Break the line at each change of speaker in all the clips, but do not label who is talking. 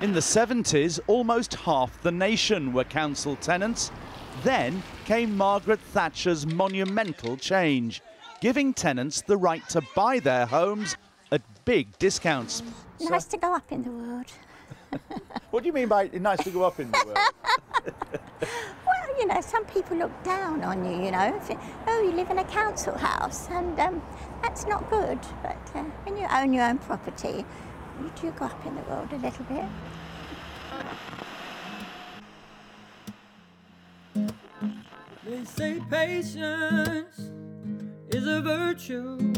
In the 70s, almost half the nation were council tenants. Then came Margaret Thatcher's monumental change, giving tenants the right to buy their homes at big discounts.
Nice to go up in the world.
What do you mean by nice to go up in the world?
Well, you know, some people look down on you, you know. If, oh, you live in a council house, and um, that's not good. But uh, when you own your own property, you do go up in the world a little bit.
They say patience is a virtue,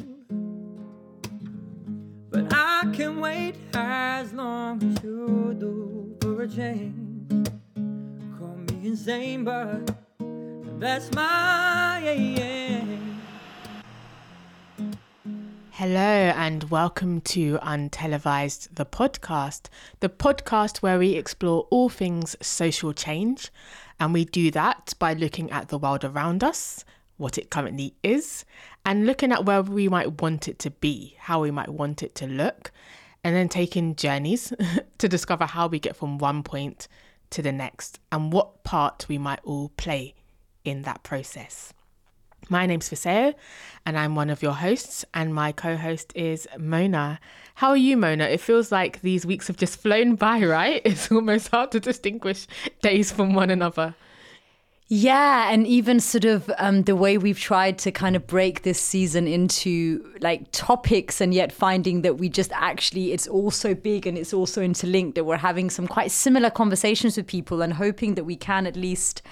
but I can wait as long as you do for a change. Call me insane, but that's my aim.
Hello and welcome to Untelevised, the podcast, the podcast where we explore all things social change. And we do that by looking at the world around us, what it currently is, and looking at where we might want it to be, how we might want it to look, and then taking journeys to discover how we get from one point to the next and what part we might all play in that process. My name's Fiseo, and I'm one of your hosts, and my co host is Mona. How are you, Mona? It feels like these weeks have just flown by, right? It's almost hard to distinguish days from one another.
Yeah, and even sort of um, the way we've tried to kind of break this season into like topics, and yet finding that we just actually, it's all so big and it's also interlinked that we're having some quite similar conversations with people and hoping that we can at least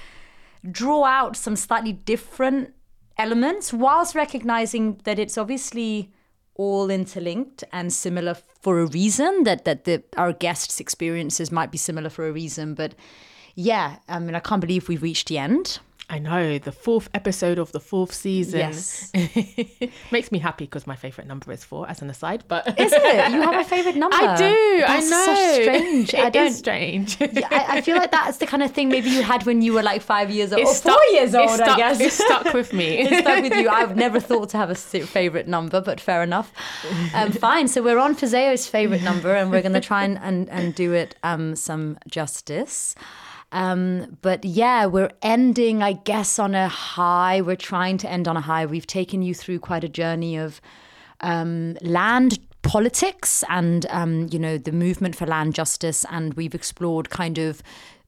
draw out some slightly different elements whilst recognizing that it's obviously all interlinked and similar for a reason that that the our guests experiences might be similar for a reason but yeah i mean i can't believe we've reached the end
I know, the fourth episode of the fourth season.
Yes.
Makes me happy because my favourite number is four, as an aside. But
is it you have a favorite number
I do.
That's
I know.
so strange
It
i don't
is strange.
Yeah, I, I feel like that's the kind of thing maybe you had when you were like five years old
It's
or
stuck-
four years old i guess
it's stuck with me.
it's stuck with you i've never thought to have a favorite number but fair enough um, fine so we're on Fizeo's favorite number and we're going to try and, and, and do it um, some justice um, but yeah, we're ending, I guess, on a high. We're trying to end on a high. We've taken you through quite a journey of um, land politics and um, you know the movement for land justice, and we've explored kind of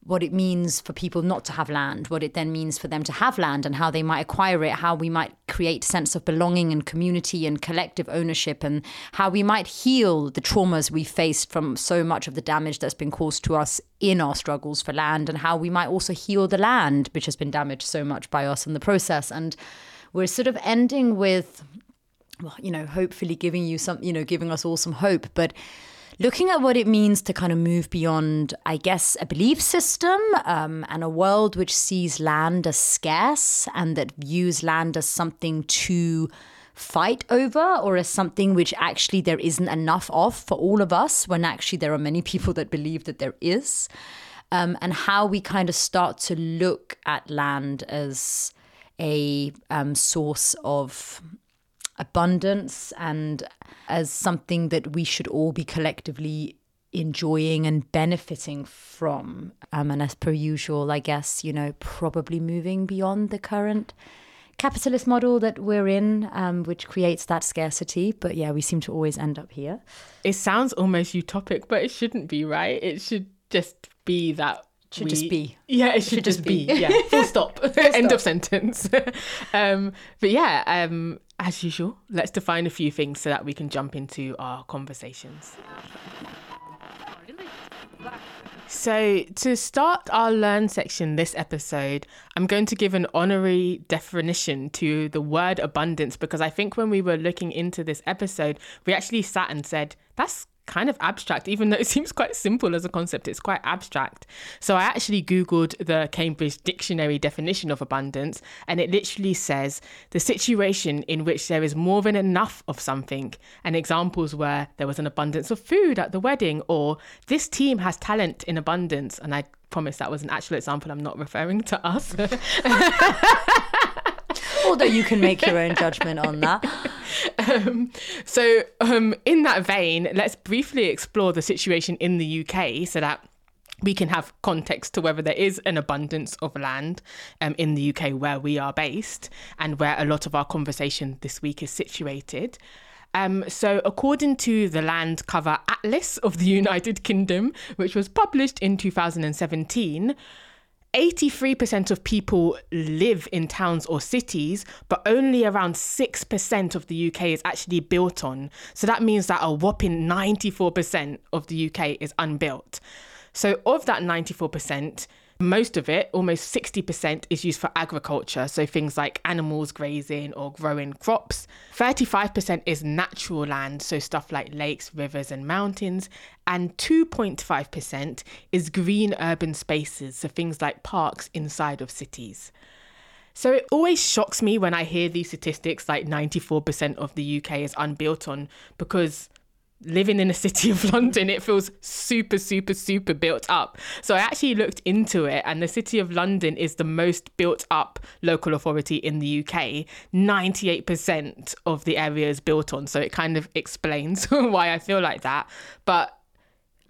what it means for people not to have land, what it then means for them to have land, and how they might acquire it, how we might create a sense of belonging and community and collective ownership, and how we might heal the traumas we faced from so much of the damage that's been caused to us in our struggles for land, and how we might also heal the land, which has been damaged so much by us in the process. And we're sort of ending with well, you know, hopefully giving you some, you know, giving us all some hope, but looking at what it means to kind of move beyond, I guess, a belief system um, and a world which sees land as scarce and that views land as something to fight over or as something which actually there isn't enough of for all of us when actually there are many people that believe that there is. Um, and how we kind of start to look at land as a um, source of abundance and as something that we should all be collectively enjoying and benefiting from. Um, and as per usual, I guess, you know, probably moving beyond the current capitalist model that we're in, um, which creates that scarcity. But yeah, we seem to always end up here.
it sounds almost utopic, but it shouldn't be, right? It should just be that.
Should just be.
Yeah, it should, just, be. Yeah, full stop. End of sentence. um, but yeah, um, as usual, let's define a few things so that we can jump into our conversations. So, to start our Learn section this episode, I'm going to give an honorary definition to the word abundance because I think when we were looking into this episode, we actually sat and said, that's kind of abstract, even though it seems quite simple as a concept, it's quite abstract. So, I actually Googled the Cambridge Dictionary definition of abundance, and it literally says the situation in which there is more than enough of something. And examples were there was an abundance of food at the wedding, or this team has talent in abundance. And I promise that was an actual example, I'm not referring to us.
Although you can make your own judgment on that.
Um, so, um, in that vein, let's briefly explore the situation in the UK so that we can have context to whether there is an abundance of land um, in the UK where we are based and where a lot of our conversation this week is situated. Um, so, according to the Land Cover Atlas of the United Kingdom, which was published in 2017, 83% of people live in towns or cities, but only around 6% of the UK is actually built on. So that means that a whopping 94% of the UK is unbuilt. So, of that 94%, most of it, almost 60%, is used for agriculture, so things like animals grazing or growing crops. 35% is natural land, so stuff like lakes, rivers, and mountains. And 2.5% is green urban spaces, so things like parks inside of cities. So it always shocks me when I hear these statistics like 94% of the UK is unbuilt on because living in the city of London, it feels super, super, super built up. So I actually looked into it, and the city of London is the most built up local authority in the UK. 98% of the area is built on. So it kind of explains why I feel like that. But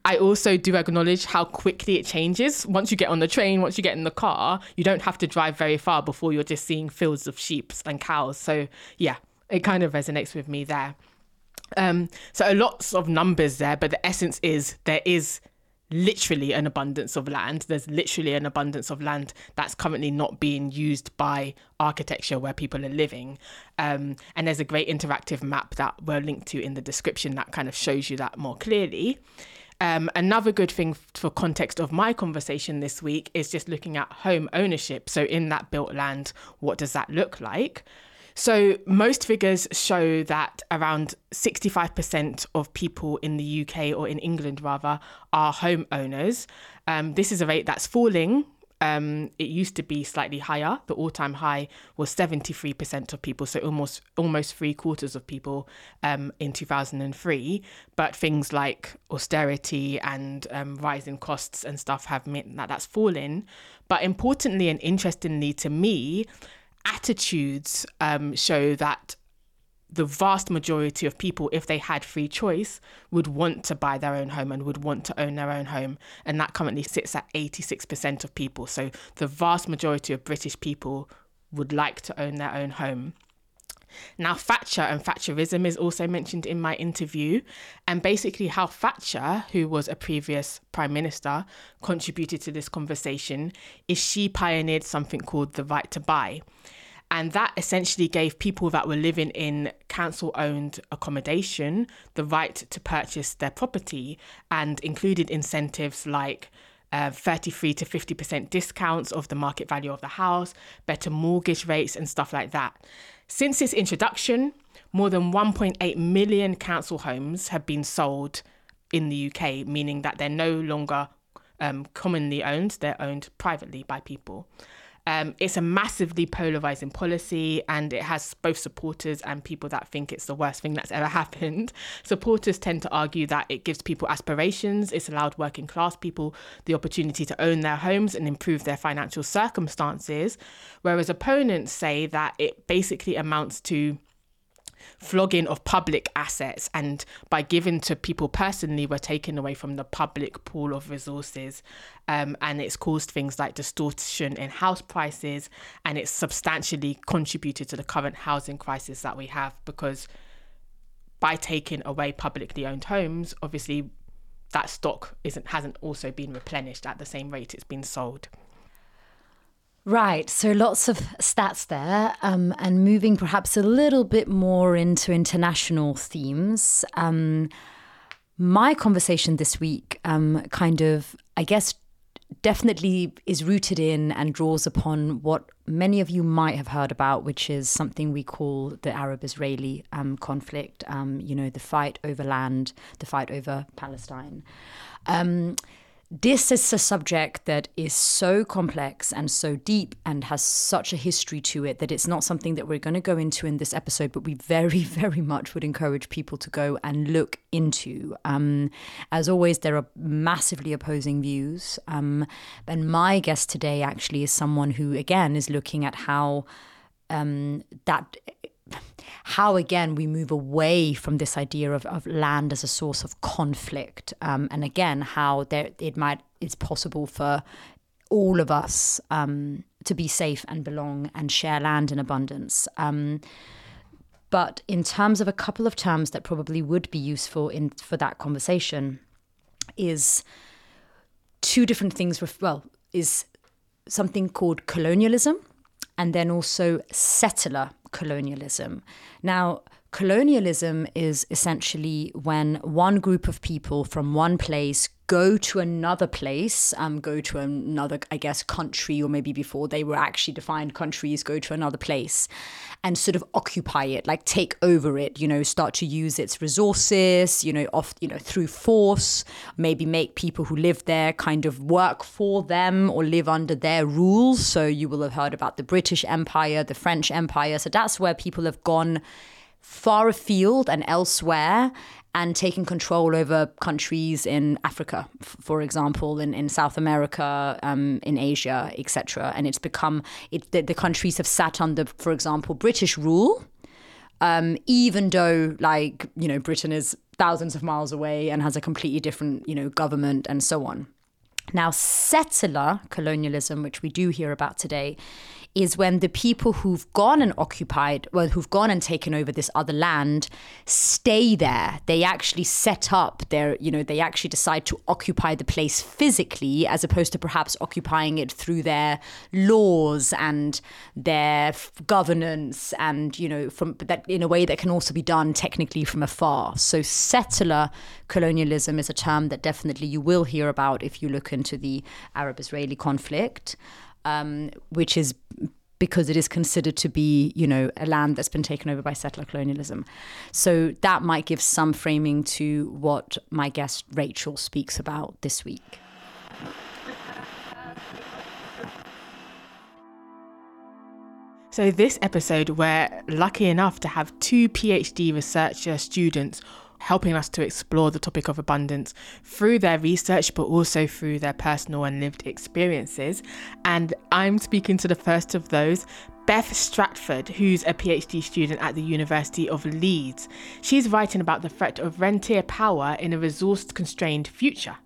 I also do acknowledge how quickly it changes. Once you get on the train, once you get in the car, you don't have to drive very far before you're just seeing fields of sheep and cows. So, yeah, it kind of resonates with me there. Um, so lots of numbers there, but the essence is there is literally an abundance of land. There's literally an abundance of land that's currently not being used by architecture where people are living. Um, and there's a great interactive map that we're linked to in the description that kind of shows you that more clearly. Um, another good thing for context of my conversation this week is just looking at home ownership. So, in that built land, what does that look like? So, most figures show that around 65% of people in the UK or in England, rather, are homeowners. Um, this is a rate that's falling. Um, it used to be slightly higher. The all-time high was 73% of people, so almost almost three quarters of people um, in 2003. But things like austerity and um, rising costs and stuff have meant that that's fallen. But importantly and interestingly to me, attitudes um, show that the vast majority of people, if they had free choice, would want to buy their own home and would want to own their own home. And that currently sits at 86% of people. So the vast majority of British people would like to own their own home. Now, Thatcher and Thatcherism is also mentioned in my interview, and basically how Thatcher, who was a previous prime minister, contributed to this conversation is she pioneered something called the right to buy. And that essentially gave people that were living in council owned accommodation the right to purchase their property and included incentives like uh, 33 to 50% discounts of the market value of the house, better mortgage rates, and stuff like that. Since its introduction, more than 1.8 million council homes have been sold in the UK, meaning that they're no longer um, commonly owned, they're owned privately by people. Um, it's a massively polarizing policy and it has both supporters and people that think it's the worst thing that's ever happened. Supporters tend to argue that it gives people aspirations, it's allowed working class people the opportunity to own their homes and improve their financial circumstances, whereas opponents say that it basically amounts to flogging of public assets and by giving to people personally we're away from the public pool of resources. Um, and it's caused things like distortion in house prices and it's substantially contributed to the current housing crisis that we have because by taking away publicly owned homes obviously that stock isn't hasn't also been replenished at the same rate it's been sold
Right, so lots of stats there, um, and moving perhaps a little bit more into international themes. Um, my conversation this week, um, kind of, I guess, definitely is rooted in and draws upon what many of you might have heard about, which is something we call the Arab Israeli um, conflict, um, you know, the fight over land, the fight over Palestine. Um, this is a subject that is so complex and so deep and has such a history to it that it's not something that we're going to go into in this episode, but we very, very much would encourage people to go and look into. Um, as always, there are massively opposing views. Um, and my guest today actually is someone who, again, is looking at how um, that how again we move away from this idea of, of land as a source of conflict um, and again how there it might it's possible for all of us um, to be safe and belong and share land in abundance. Um, but in terms of a couple of terms that probably would be useful in for that conversation is two different things well is something called colonialism and then also settler colonialism. Now, colonialism is essentially when one group of people from one place go to another place, um, go to another, I guess, country, or maybe before they were actually defined countries, go to another place and sort of occupy it, like take over it, you know, start to use its resources, you know, off, you know, through force, maybe make people who live there kind of work for them or live under their rules. So you will have heard about the British Empire, the French Empire. So that's where people have gone far afield and elsewhere and taking control over countries in Africa, for example, in, in South America, um, in Asia, etc. And it's become it, the, the, countries have sat under, for example, British rule, um, even though like you know Britain is thousands of miles away and has a completely different you know government and so on. Now, settler colonialism, which we do hear about today, is when the people who've gone and occupied, well, who've gone and taken over this other land, stay there. They actually set up their, you know, they actually decide to occupy the place physically as opposed to perhaps occupying it through their laws and their governance and, you know, from that in a way that can also be done technically from afar. So settler colonialism is a term that definitely you will hear about if you look into the Arab Israeli conflict um, which is because it is considered to be, you know, a land that's been taken over by settler colonialism. So that might give some framing to what my guest Rachel speaks about this week.
So, this episode, we're lucky enough to have two PhD researcher students helping us to explore the topic of abundance through their research, but also through their personal and lived experiences. And I'm speaking to the first of those, Beth Stratford, who's a PhD student at the University of Leeds. She's writing about the threat of rentier power in a resource constrained future.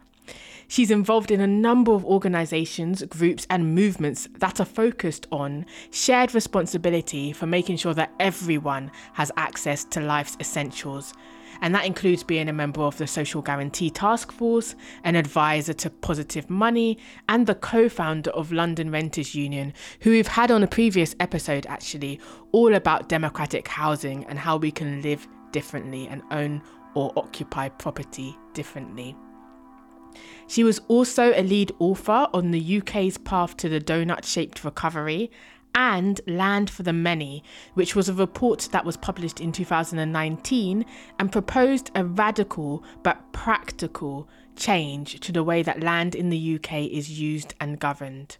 She's involved in a number of organisations, groups, and movements that are focused on shared responsibility for making sure that everyone has access to life's essentials and that includes being a member of the Social Guarantee Task Force, an advisor to Positive Money, and the co founder of London Renters Union, who we've had on a previous episode actually, all about democratic housing and how we can live differently and own or occupy property differently. She was also a lead author on the UK's path to the donut shaped recovery and Land for the Many, which was a report that was published in 2019 and proposed a radical but practical change to the way that land in the UK is used and governed.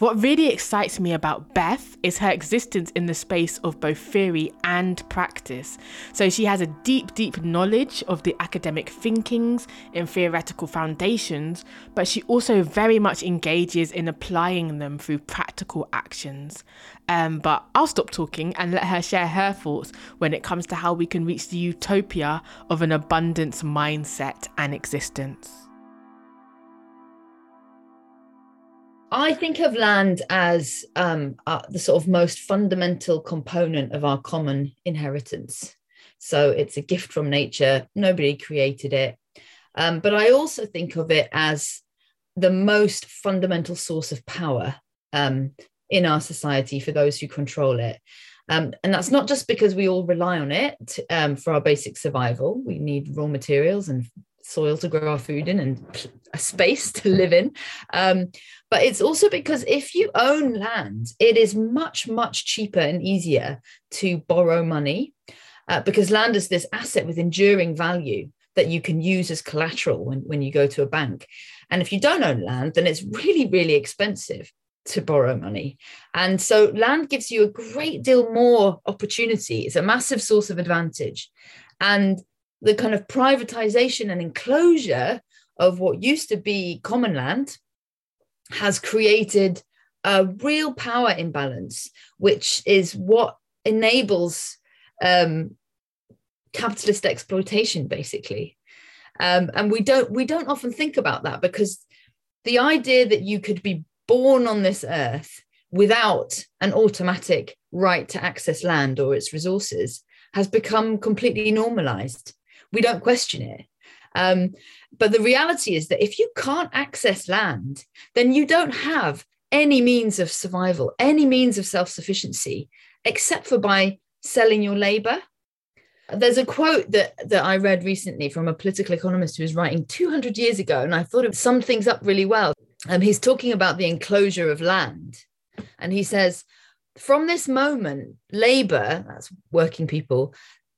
What really excites me about Beth is her existence in the space of both theory and practice. So she has a deep, deep knowledge of the academic thinkings and theoretical foundations, but she also very much engages in applying them through practical actions. Um, but I'll stop talking and let her share her thoughts when it comes to how we can reach the utopia of an abundance mindset and existence.
I think of land as um, uh, the sort of most fundamental component of our common inheritance. So it's a gift from nature, nobody created it. Um, but I also think of it as the most fundamental source of power um, in our society for those who control it. Um, and that's not just because we all rely on it um, for our basic survival. We need raw materials and soil to grow our food in and a space to live in. Um, but it's also because if you own land, it is much, much cheaper and easier to borrow money uh, because land is this asset with enduring value that you can use as collateral when, when you go to a bank. And if you don't own land, then it's really, really expensive to borrow money. And so land gives you a great deal more opportunity. It's a massive source of advantage. And the kind of privatization and enclosure of what used to be common land has created a real power imbalance, which is what enables um, capitalist exploitation, basically. Um, and we don't we don't often think about that because the idea that you could be born on this earth without an automatic right to access land or its resources has become completely normalized. We don't question it. Um, but the reality is that if you can't access land, then you don't have any means of survival, any means of self sufficiency, except for by selling your labor. There's a quote that, that I read recently from a political economist who was writing 200 years ago, and I thought it summed things up really well. Um, he's talking about the enclosure of land. And he says, from this moment, labor, that's working people,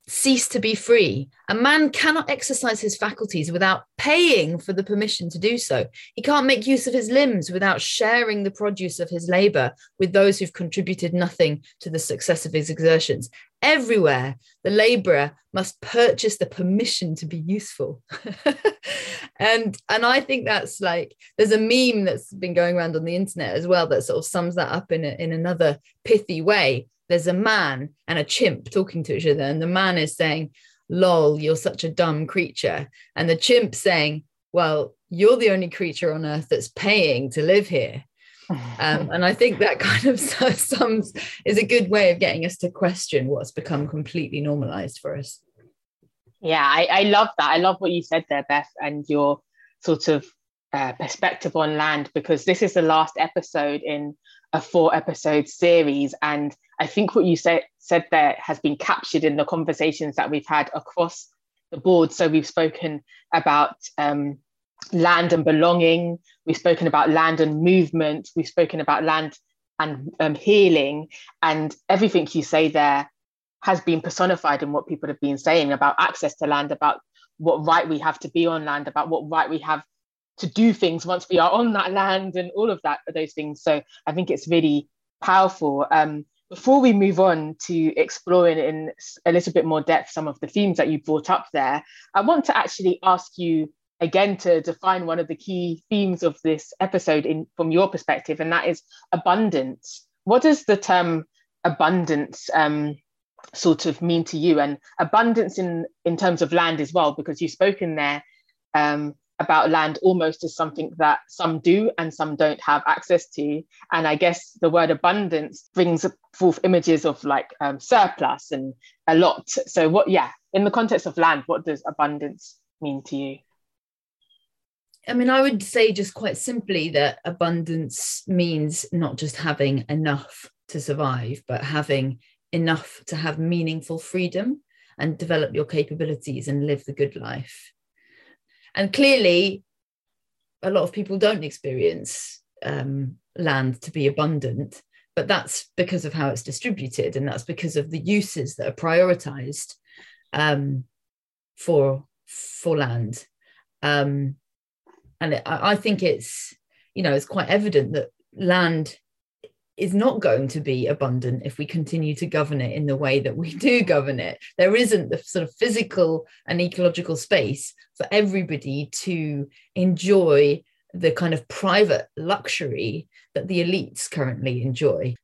cease to be free. A man cannot exercise his faculties without paying for the permission to do so. He can't make use of his limbs without sharing the produce of his labor with those who've contributed nothing to the success of his exertions. Everywhere, the laborer must purchase the permission to be useful. and and I think that's like there's a meme that's been going around on the internet as well that sort of sums that up in a, in another pithy way there's a man and a chimp talking to each other, and the man is saying, Lol, you're such a dumb creature. And the chimp saying, Well, you're the only creature on earth that's paying to live here. Um, and I think that kind of sums is a good way of getting us to question what's become completely normalized for us.
Yeah, I, I love that. I love what you said there, Beth, and your sort of uh, perspective on land, because this is the last episode in a four episode series. And I think what you said, said there has been captured in the conversations that we've had across the board. So we've spoken about um, land and belonging, we've spoken about land and movement, we've spoken about land and um, healing, and everything you say there has been personified in what people have been saying about access to land, about what right we have to be on land, about what right we have to do things once we are on that land and all of that those things. So i think it's really powerful. Um, before we move on to exploring in a little bit more depth some of the themes that you brought up there i want to actually ask you again to define one of the key themes of this episode in from your perspective and that is abundance what does the term abundance um, sort of mean to you and abundance in in terms of land as well because you've spoken there um, about land almost as something that some do and some don't have access to. And I guess the word abundance brings forth images of like um, surplus and a lot. So, what, yeah, in the context of land, what does abundance mean to you?
I mean, I would say just quite simply that abundance means not just having enough to survive, but having enough to have meaningful freedom and develop your capabilities and live the good life. And clearly, a lot of people don't experience um, land to be abundant, but that's because of how it's distributed, and that's because of the uses that are prioritized um, for for land. Um, and it, I, think it's you know it's quite evident that land is not going to be abundant if we continue to govern it in the way that we do govern it. There isn't the sort of physical and ecological space for everybody to enjoy the kind of private luxury that the elites currently enjoy.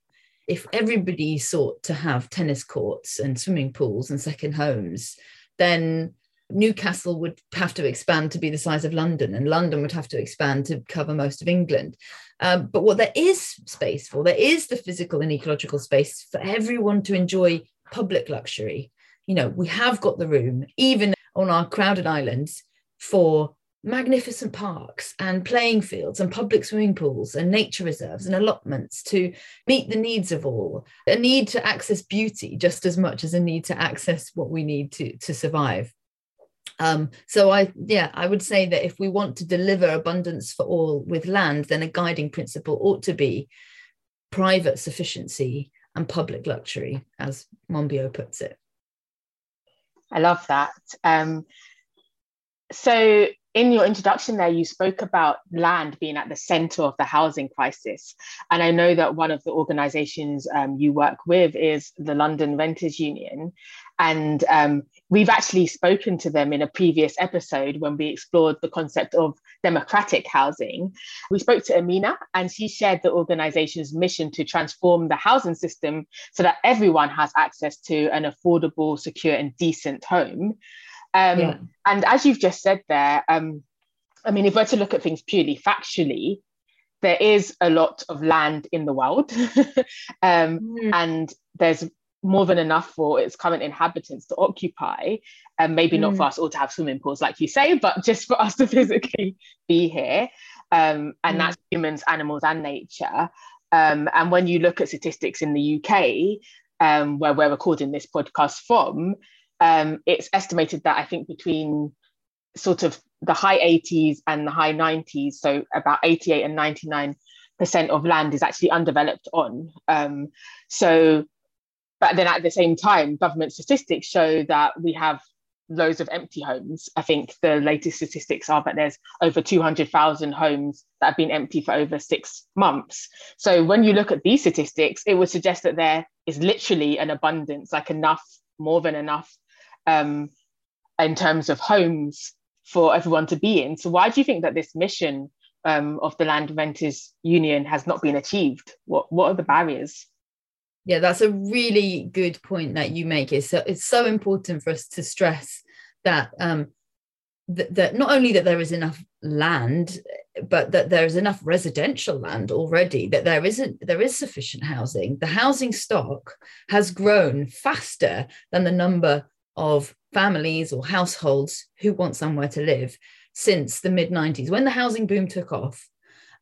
If everybody sought to have tennis courts and swimming pools and second homes, then Newcastle would have to expand to be the size of London, and London would have to expand to cover most of England. Um, but what there is space for, there is the physical and ecological space for everyone to enjoy public luxury. You know, we have got the room, even on our crowded islands, for magnificent parks and playing fields and public swimming pools and nature reserves and allotments to meet the needs of all a need to access beauty just as much as a need to access what we need to to survive um, so I, yeah, I would say that if we want to deliver abundance for all with land, then a guiding principle ought to be private sufficiency and public luxury, as Monbiot puts it.
I love that. Um, so in your introduction there, you spoke about land being at the center of the housing crisis. And I know that one of the organizations um, you work with is the London Renters Union. And um, we've actually spoken to them in a previous episode when we explored the concept of democratic housing. We spoke to Amina, and she shared the organization's mission to transform the housing system so that everyone has access to an affordable, secure, and decent home. Um, yeah. And as you've just said there, um, I mean, if we're to look at things purely factually, there is a lot of land in the world, um, mm. and there's more than enough for its current inhabitants to occupy, and maybe mm. not for us all to have swimming pools, like you say, but just for us to physically be here. Um, and mm. that's humans, animals, and nature. Um, and when you look at statistics in the UK, um, where we're recording this podcast from, um, it's estimated that I think between sort of the high 80s and the high 90s, so about 88 and 99 percent of land is actually undeveloped on. Um, so, but then at the same time, government statistics show that we have loads of empty homes. I think the latest statistics are that there's over 200,000 homes that have been empty for over six months. So when you look at these statistics, it would suggest that there is literally an abundance, like enough, more than enough, um, in terms of homes for everyone to be in. So why do you think that this mission um, of the Land Renters Union has not been achieved? What what are the barriers?
Yeah, that's a really good point that you make. It's so, it's so important for us to stress that um, that, that not only that there is enough land, but that there is enough residential land already. That there isn't there is sufficient housing. The housing stock has grown faster than the number of families or households who want somewhere to live since the mid 90s. When the housing boom took off,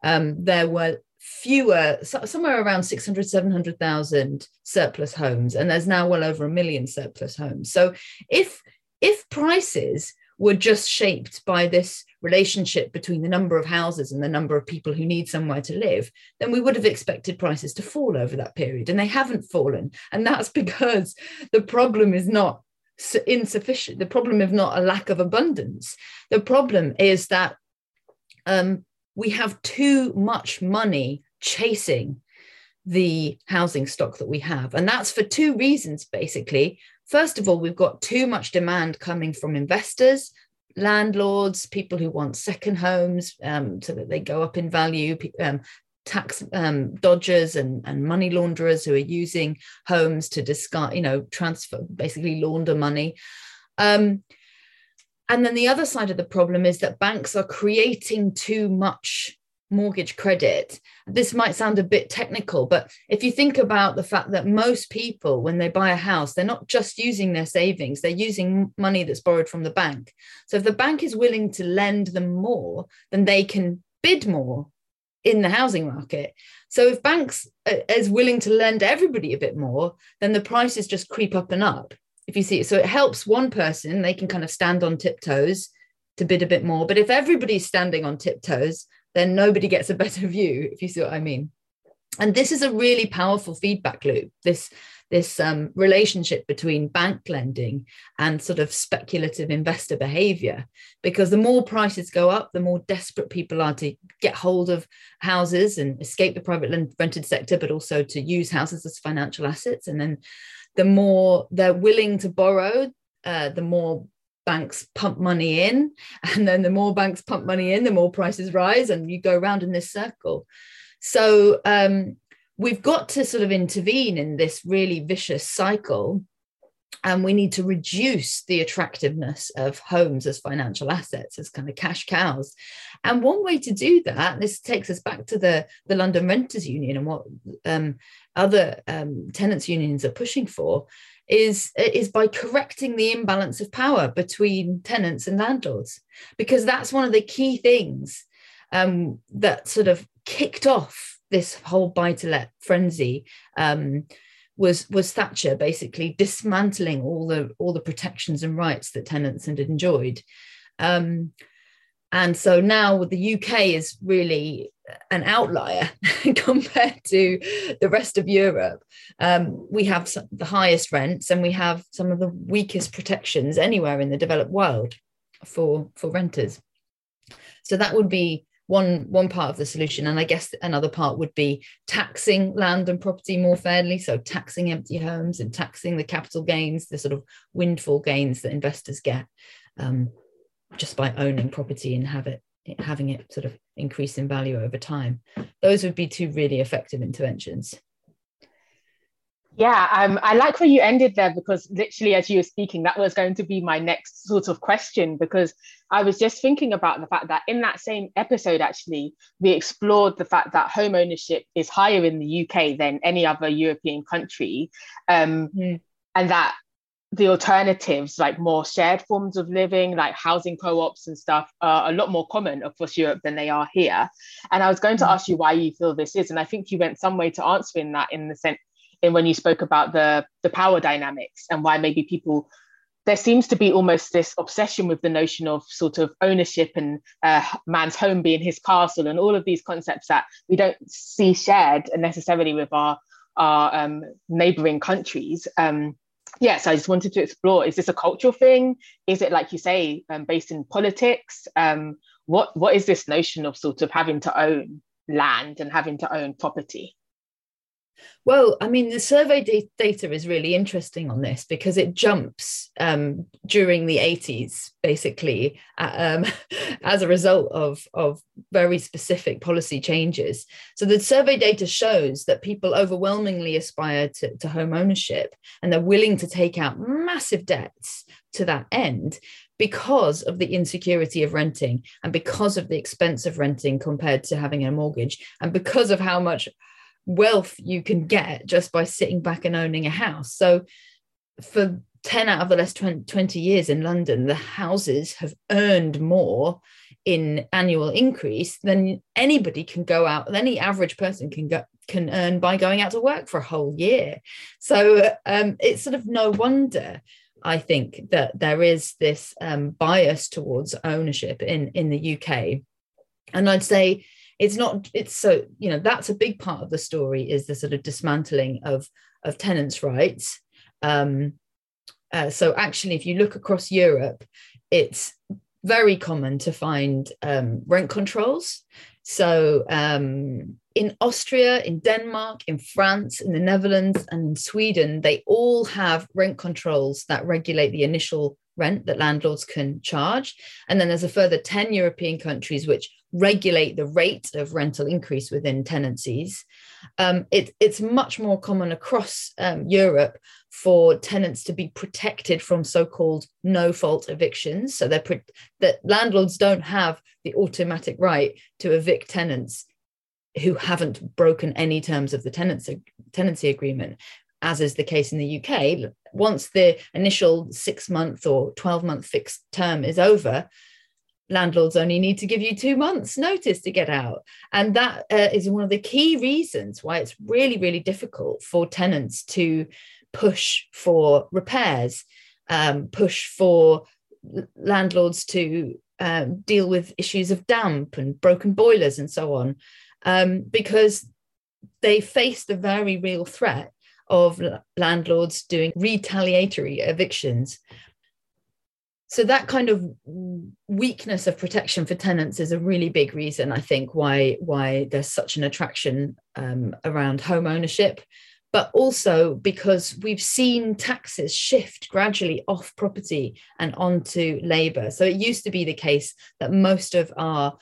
um, there were fewer, somewhere around 600, 700,000 surplus homes, and there's now well over a million surplus homes. So if if prices were just shaped by this relationship between the number of houses and the number of people who need somewhere to live, then we would have expected prices to fall over that period. And they haven't fallen. And that's because the problem is not insufficient. The problem is not a lack of abundance. The problem is that um, we have too much money chasing the housing stock that we have. And that's for two reasons, basically. First of all, we've got too much demand coming from investors, landlords, people who want second homes um, so that they go up in value, um, tax um, dodgers and, and money launderers who are using homes to discard, you know, transfer, basically launder money. Um, and then the other side of the problem is that banks are creating too much mortgage credit. This might sound a bit technical, but if you think about the fact that most people, when they buy a house, they're not just using their savings, they're using money that's borrowed from the bank. So if the bank is willing to lend them more, then they can bid more in the housing market. So if banks uh, is willing to lend everybody a bit more, then the prices just creep up and up. If you see it, so it helps one person; they can kind of stand on tiptoes to bid a bit more. But if everybody's standing on tiptoes, then nobody gets a better view. If you see what I mean. And this is a really powerful feedback loop. This this um, relationship between bank lending and sort of speculative investor behavior. Because the more prices go up, the more desperate people are to get hold of houses and escape the private rented sector, but also to use houses as financial assets. And then the more they're willing to borrow, uh, the more banks pump money in. And then the more banks pump money in, the more prices rise, and you go around in this circle. So, um, we've got to sort of intervene in this really vicious cycle and we need to reduce the attractiveness of homes as financial assets as kind of cash cows and one way to do that this takes us back to the, the london renters union and what um, other um, tenants unions are pushing for is, is by correcting the imbalance of power between tenants and landlords because that's one of the key things um, that sort of kicked off this whole buy to let frenzy um, was was Thatcher basically dismantling all the all the protections and rights that tenants had enjoyed. Um, and so now the UK is really an outlier compared to the rest of Europe. Um, we have some, the highest rents and we have some of the weakest protections anywhere in the developed world for for renters. So that would be one one part of the solution and i guess another part would be taxing land and property more fairly so taxing empty homes and taxing the capital gains the sort of windfall gains that investors get um, just by owning property and have it having it sort of increase in value over time those would be two really effective interventions
yeah, um, I like where you ended there because literally, as you were speaking, that was going to be my next sort of question. Because I was just thinking about the fact that in that same episode, actually, we explored the fact that home ownership is higher in the UK than any other European country, um, mm. and that the alternatives, like more shared forms of living, like housing co ops and stuff, are a lot more common across Europe than they are here. And I was going to ask you why you feel this is. And I think you went some way to answering that in the sense in when you spoke about the the power dynamics and why maybe people there seems to be almost this obsession with the notion of sort of ownership and uh, man's home being his castle and all of these concepts that we don't see shared necessarily with our our um, neighboring countries. Um, yes, I just wanted to explore: is this a cultural thing? Is it, like you say, um, based in politics? Um, what what is this notion of sort of having to own land and having to own property?
Well, I mean, the survey data is really interesting on this because it jumps um, during the 80s, basically, um, as a result of, of very specific policy changes. So the survey data shows that people overwhelmingly aspire to, to home ownership and they're willing to take out massive debts to that end because of the insecurity of renting and because of the expense of renting compared to having a mortgage and because of how much wealth you can get just by sitting back and owning a house. So for 10 out of the last 20 years in London, the houses have earned more in annual increase than anybody can go out, any average person can go can earn by going out to work for a whole year. So um, it's sort of no wonder I think that there is this um, bias towards ownership in in the UK, and I'd say it's not it's so you know that's a big part of the story is the sort of dismantling of of tenants rights. Um, uh, so actually if you look across europe it's very common to find um, rent controls. So um, in austria in denmark in france in the netherlands and in sweden they all have rent controls that regulate the initial rent that landlords can charge. And then there's a further 10 european countries which regulate the rate of rental increase within tenancies. Um, it, it's much more common across um, Europe for tenants to be protected from so-called no-fault evictions. So they're pre- that landlords don't have the automatic right to evict tenants who haven't broken any terms of the tenancy, tenancy agreement, as is the case in the UK. Once the initial six-month or 12-month fixed term is over, landlords only need to give you two months notice to get out. And that uh, is one of the key reasons why it's really really difficult for tenants to push for repairs um, push for landlords to um, deal with issues of damp and broken boilers and so on um, because they face the very real threat of landlords doing retaliatory evictions so that kind of weakness of protection for tenants is a really big reason i think why why there's such an attraction um, around home ownership. But also because we've seen taxes shift gradually off property and onto labor so it used to be the case that most of our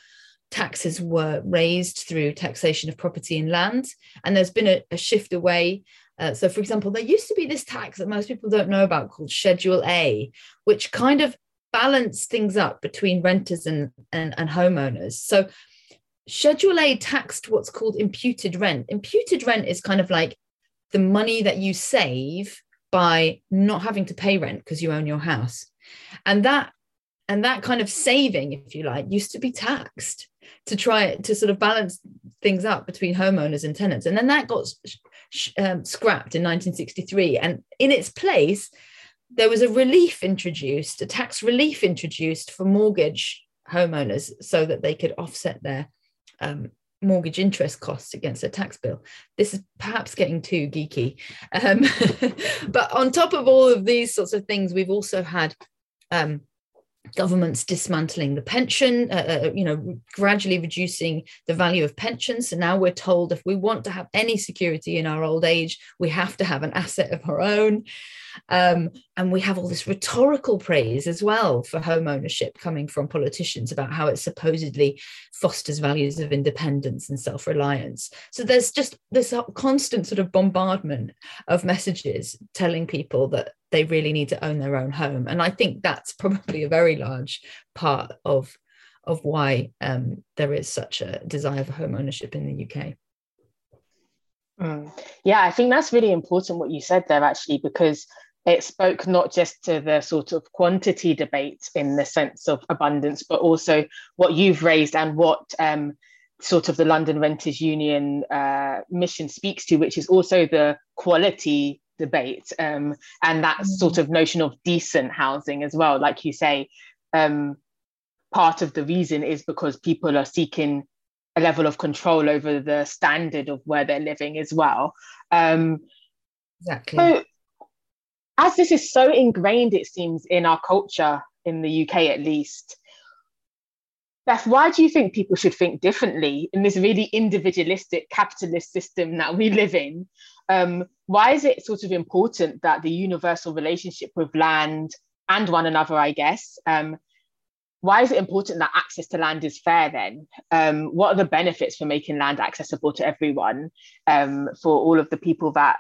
taxes were raised through taxation of property and land. And there's been a, a shift away uh, so, for example, there used to be this tax that most people don't know about called Schedule A, which kind of balanced things up between renters and, and, and homeowners. So, Schedule A taxed what's called imputed rent. Imputed rent is kind of like the money that you save by not having to pay rent because you own your house. And that and that kind of saving, if you like, used to be taxed to try to sort of balance things up between homeowners and tenants. And then that got um, scrapped in 1963. And in its place, there was a relief introduced, a tax relief introduced for mortgage homeowners so that they could offset their um, mortgage interest costs against their tax bill. This is perhaps getting too geeky. Um, but on top of all of these sorts of things, we've also had um, governments dismantling the pension, uh, uh, you know, gradually reducing the value of pensions. So now we're told if we want to have any security in our old age, we have to have an asset of our own. Um, and we have all this rhetorical praise as well for home ownership coming from politicians about how it supposedly fosters values of independence and self reliance. So there's just this constant sort of bombardment of messages telling people that they really need to own their own home. And I think that's probably a very large part of, of why um, there is such a desire for home ownership in the UK.
Mm. Yeah, I think that's really important what you said there, actually, because it spoke not just to the sort of quantity debate in the sense of abundance, but also what you've raised and what um, sort of the London Renters Union uh, mission speaks to, which is also the quality debate um, and that mm-hmm. sort of notion of decent housing as well. Like you say, um, part of the reason is because people are seeking a level of control over the standard of where they're living as well. Um,
exactly.
So, as this is so ingrained, it seems, in our culture in the UK at least, Beth, why do you think people should think differently in this really individualistic capitalist system that we live in? Um, why is it sort of important that the universal relationship with land and one another, I guess, um, why is it important that access to land is fair then? Um, what are the benefits for making land accessible to everyone, um, for all of the people that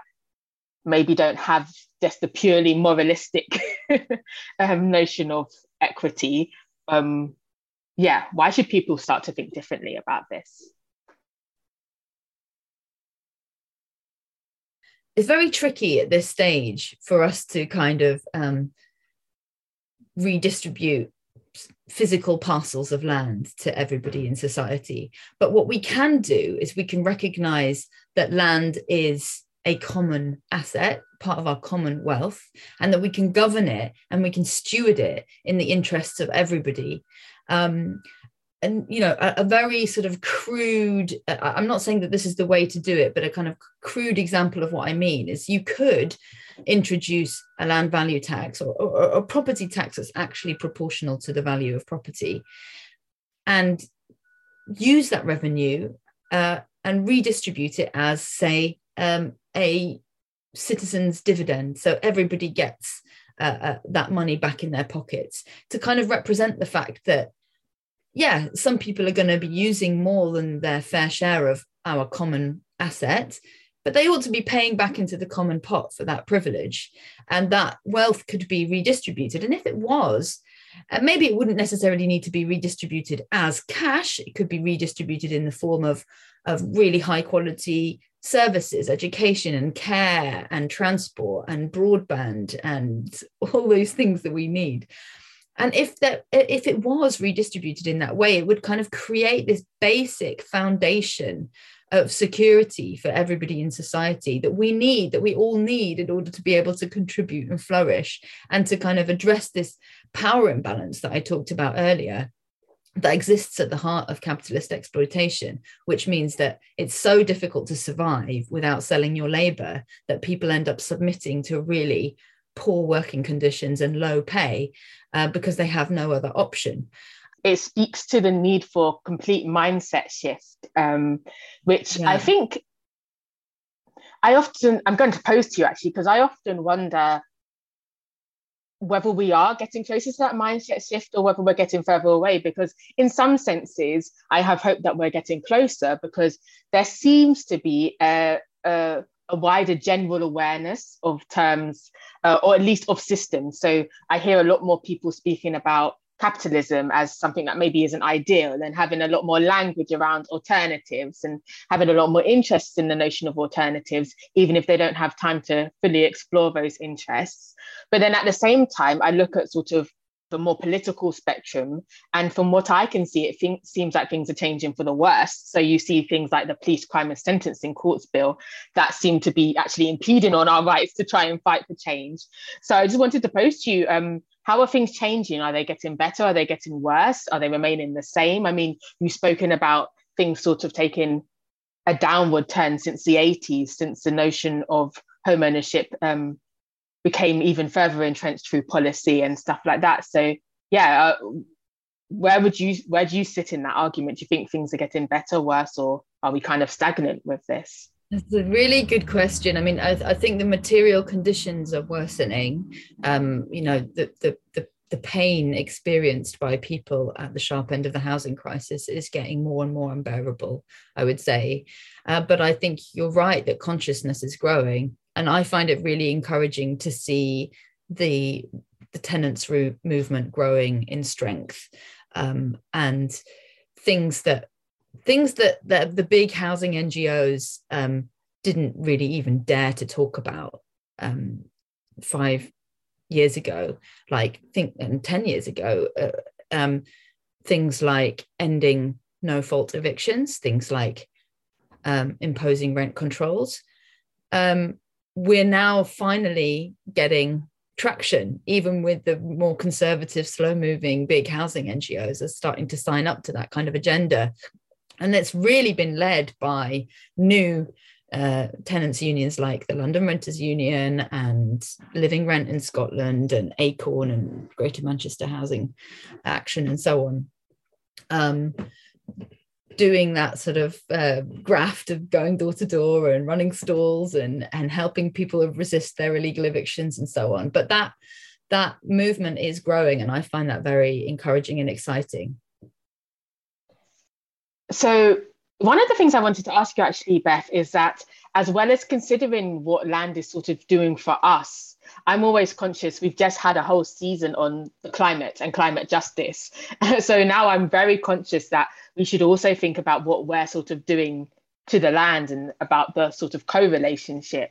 maybe don't have just the purely moralistic um, notion of equity? Um, yeah, why should people start to think differently about this?
it's very tricky at this stage for us to kind of um, redistribute physical parcels of land to everybody in society. But what we can do is we can recognize that land is a common asset, part of our common wealth, and that we can govern it and we can steward it in the interests of everybody. Um, and you know a, a, very sort of crude i'm not saying that this is the way to do it but a kind of crude example of what i mean is you could introduce a land value tax or a property tax that's actually proportional to the value of property and use that revenue uh, and redistribute it as say um, a citizen's dividend so everybody gets uh, uh, that money back in their pockets to kind of represent the fact that yeah, some people are going to be using more than their fair share of our common asset, but they ought to be paying back into the common pot for that privilege. And that wealth could be redistributed. And if it was, uh, maybe it wouldn't necessarily need to be redistributed as cash. It could be redistributed in the form of, of really high quality services, education and care and transport and broadband and all those things that we need. And if that if it was redistributed in that way it would kind of create this basic foundation of security for everybody in society that we need that we all need in order to be able to contribute and flourish and to kind of address this power imbalance that i talked about earlier that exists at the heart of capitalist exploitation, which means that it's so difficult to survive without selling your labor that people end up submitting to really poor working conditions and low pay uh, because they have no other option.
It speaks to the need for complete mindset shift, um, which yeah. I think I often, I'm going to pose to you actually, because I often wonder whether we are getting closer to that mindset shift or whether we're getting further away. Because in some senses, I have hope that we're getting closer because there seems to be a, a a wider general awareness of terms, uh, or at least of systems. So I hear a lot more people speaking about capitalism as something that maybe isn't ideal and having a lot more language around alternatives and having a lot more interest in the notion of alternatives, even if they don't have time to fully explore those interests. But then at the same time, I look at sort of the more political spectrum. And from what I can see, it think, seems like things are changing for the worse. So you see things like the Police Crime and Sentencing Courts Bill that seem to be actually impeding on our rights to try and fight for change. So I just wanted to pose to you, um, how are things changing? Are they getting better? Are they getting worse? Are they remaining the same? I mean, you've spoken about things sort of taking a downward turn since the 80s, since the notion of home ownership um, became even further entrenched through policy and stuff like that. So yeah, uh, where would you where do you sit in that argument? Do you think things are getting better, worse, or are we kind of stagnant with this?
That's a really good question. I mean, I, I think the material conditions are worsening. Um, you know, the, the the the pain experienced by people at the sharp end of the housing crisis is getting more and more unbearable. I would say, uh, but I think you're right that consciousness is growing, and I find it really encouraging to see the the tenants' movement growing in strength um, and things that things that, that the big housing NGOs um, didn't really even dare to talk about um, five years ago, like think and ten years ago, uh, um, things like ending no fault evictions, things like um, imposing rent controls. Um, we're now finally getting traction, even with the more conservative, slow moving big housing NGOs are starting to sign up to that kind of agenda. And it's really been led by new uh, tenants unions like the London Renters Union and Living Rent in Scotland and Acorn and Greater Manchester Housing Action and so on. Um, doing that sort of uh, graft of going door to door and running stalls and and helping people resist their illegal evictions and so on. But that that movement is growing and i find that very encouraging and exciting.
So one of the things i wanted to ask you actually beth is that as well as considering what land is sort of doing for us I'm always conscious. We've just had a whole season on the climate and climate justice. so now I'm very conscious that we should also think about what we're sort of doing to the land and about the sort of co relationship.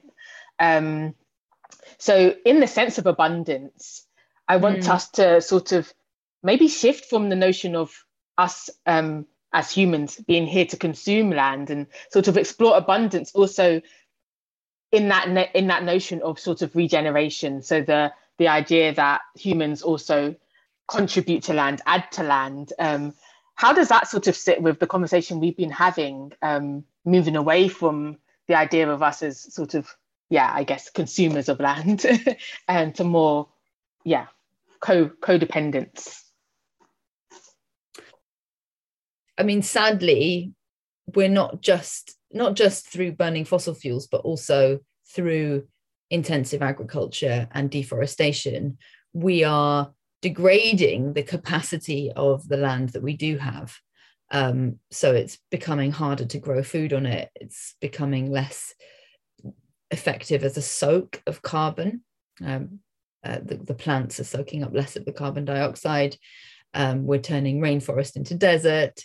Um, so, in the sense of abundance, I want mm. us to sort of maybe shift from the notion of us um, as humans being here to consume land and sort of explore abundance also in that in that notion of sort of regeneration. So the the idea that humans also contribute to land add to land um, how does that sort of sit with the conversation we've been having um, moving away from the idea of us as sort of yeah i guess consumers of land and to more yeah co codependence
i mean sadly we're not just not just through burning fossil fuels, but also through intensive agriculture and deforestation, we are degrading the capacity of the land that we do have. Um, so it's becoming harder to grow food on it. It's becoming less effective as a soak of carbon. Um, uh, the, the, plants are soaking up less of the carbon dioxide. Um, we're turning rainforest into desert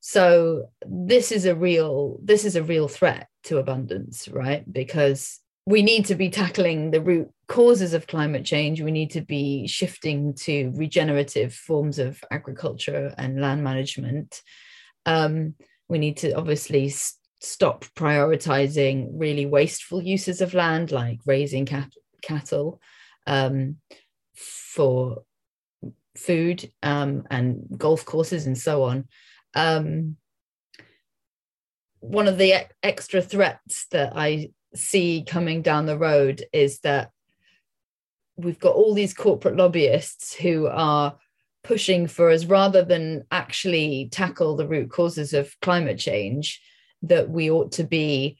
so this is a real this is a real threat to abundance right? Because we need to be tackling the root causes of climate change. We need to be shifting to regenerative forms of agriculture and land management. Um, we need to obviously stop prioritizing really wasteful uses of land like raising cat- cattle um, for food um, and golf courses and so on um, one of the extra threats that I see coming down the road is that we've got all these corporate lobbyists who are pushing for us rather than actually tackle the root causes of climate change that we ought to be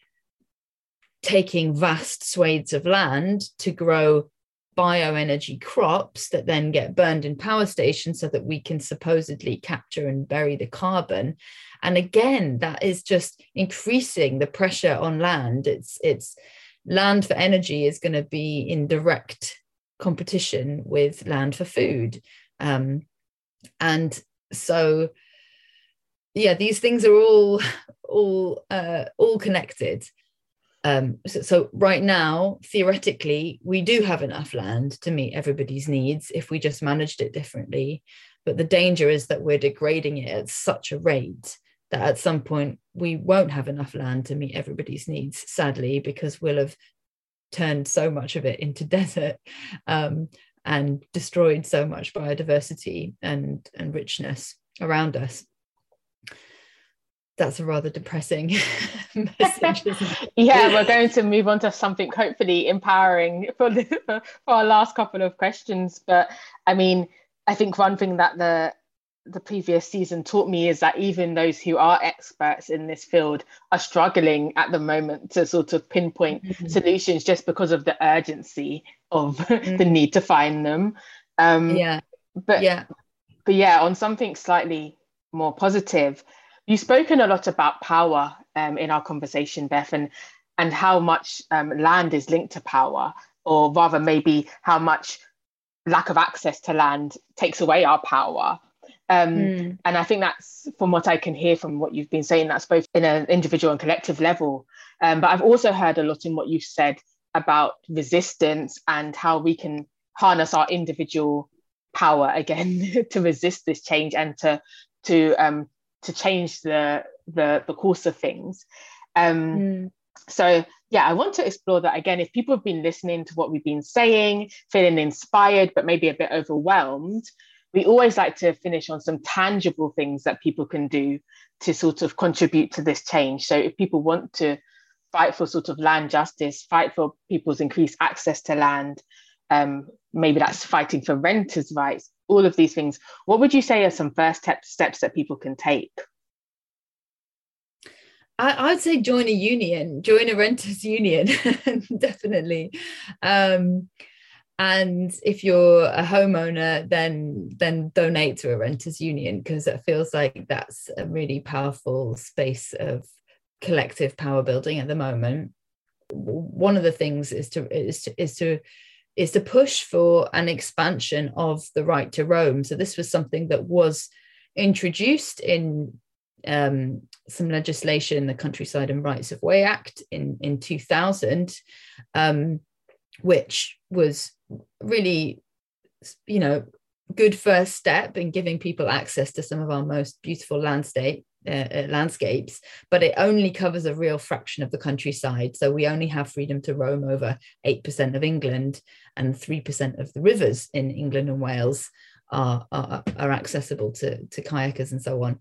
taking vast swathes of land to grow bioenergy crops that then get burned in power stations so that we can supposedly capture and bury the carbon. And again that is just increasing the pressure on land. It's it's land for energy is going to be in direct competition with land for food. Um, and so yeah these things are all all uh, all connected um, so, so, right now, theoretically, we do have enough land to meet everybody's needs if we just managed it differently. But the danger is that we're degrading it at such a rate that at some point we won't have enough land to meet everybody's needs, sadly, because we'll have turned so much of it into desert um, and destroyed so much biodiversity and, and richness around us that's a rather depressing message.
yeah, we're going to move on to something hopefully empowering for, the, for our last couple of questions. But I mean, I think one thing that the the previous season taught me is that even those who are experts in this field are struggling at the moment to sort of pinpoint mm-hmm. solutions just because of the urgency of mm-hmm. the need to find them.
Um, yeah.
But yeah. But yeah, on something slightly more positive, you've spoken a lot about power um, in our conversation, Beth, and and how much um, land is linked to power, or rather, maybe how much lack of access to land takes away our power. Um, mm. And I think that's from what I can hear from what you've been saying, that's both in an individual and collective level. Um, but I've also heard a lot in what you've said about resistance and how we can harness our individual power again to resist this change and to to um, to change the the, the course of things. Um, mm. So yeah, I want to explore that again. If people have been listening to what we've been saying, feeling inspired, but maybe a bit overwhelmed, we always like to finish on some tangible things that people can do to sort of contribute to this change. So if people want to fight for sort of land justice, fight for people's increased access to land, um, maybe that's fighting for renters' rights, all of these things, what would you say are some first step, steps that people can take?
I, would say join a union, join a renters union, definitely. Um, and if you're a homeowner then then donate to a renters union because it feels like that's a really powerful space of collective power building at the moment one of the things is to is to is to is to push for an expansion of the right to roam. So this was something that was introduced in um, some legislation the countryside and rights of way act in in 2000 um, which was really, you know, good first step in giving people access to some of our most beautiful landscape uh, uh, landscapes, but it only covers a real fraction of the countryside. So we only have freedom to roam over 8% of England, and 3% of the rivers in England and Wales are, are, are accessible to, to kayakers and so on.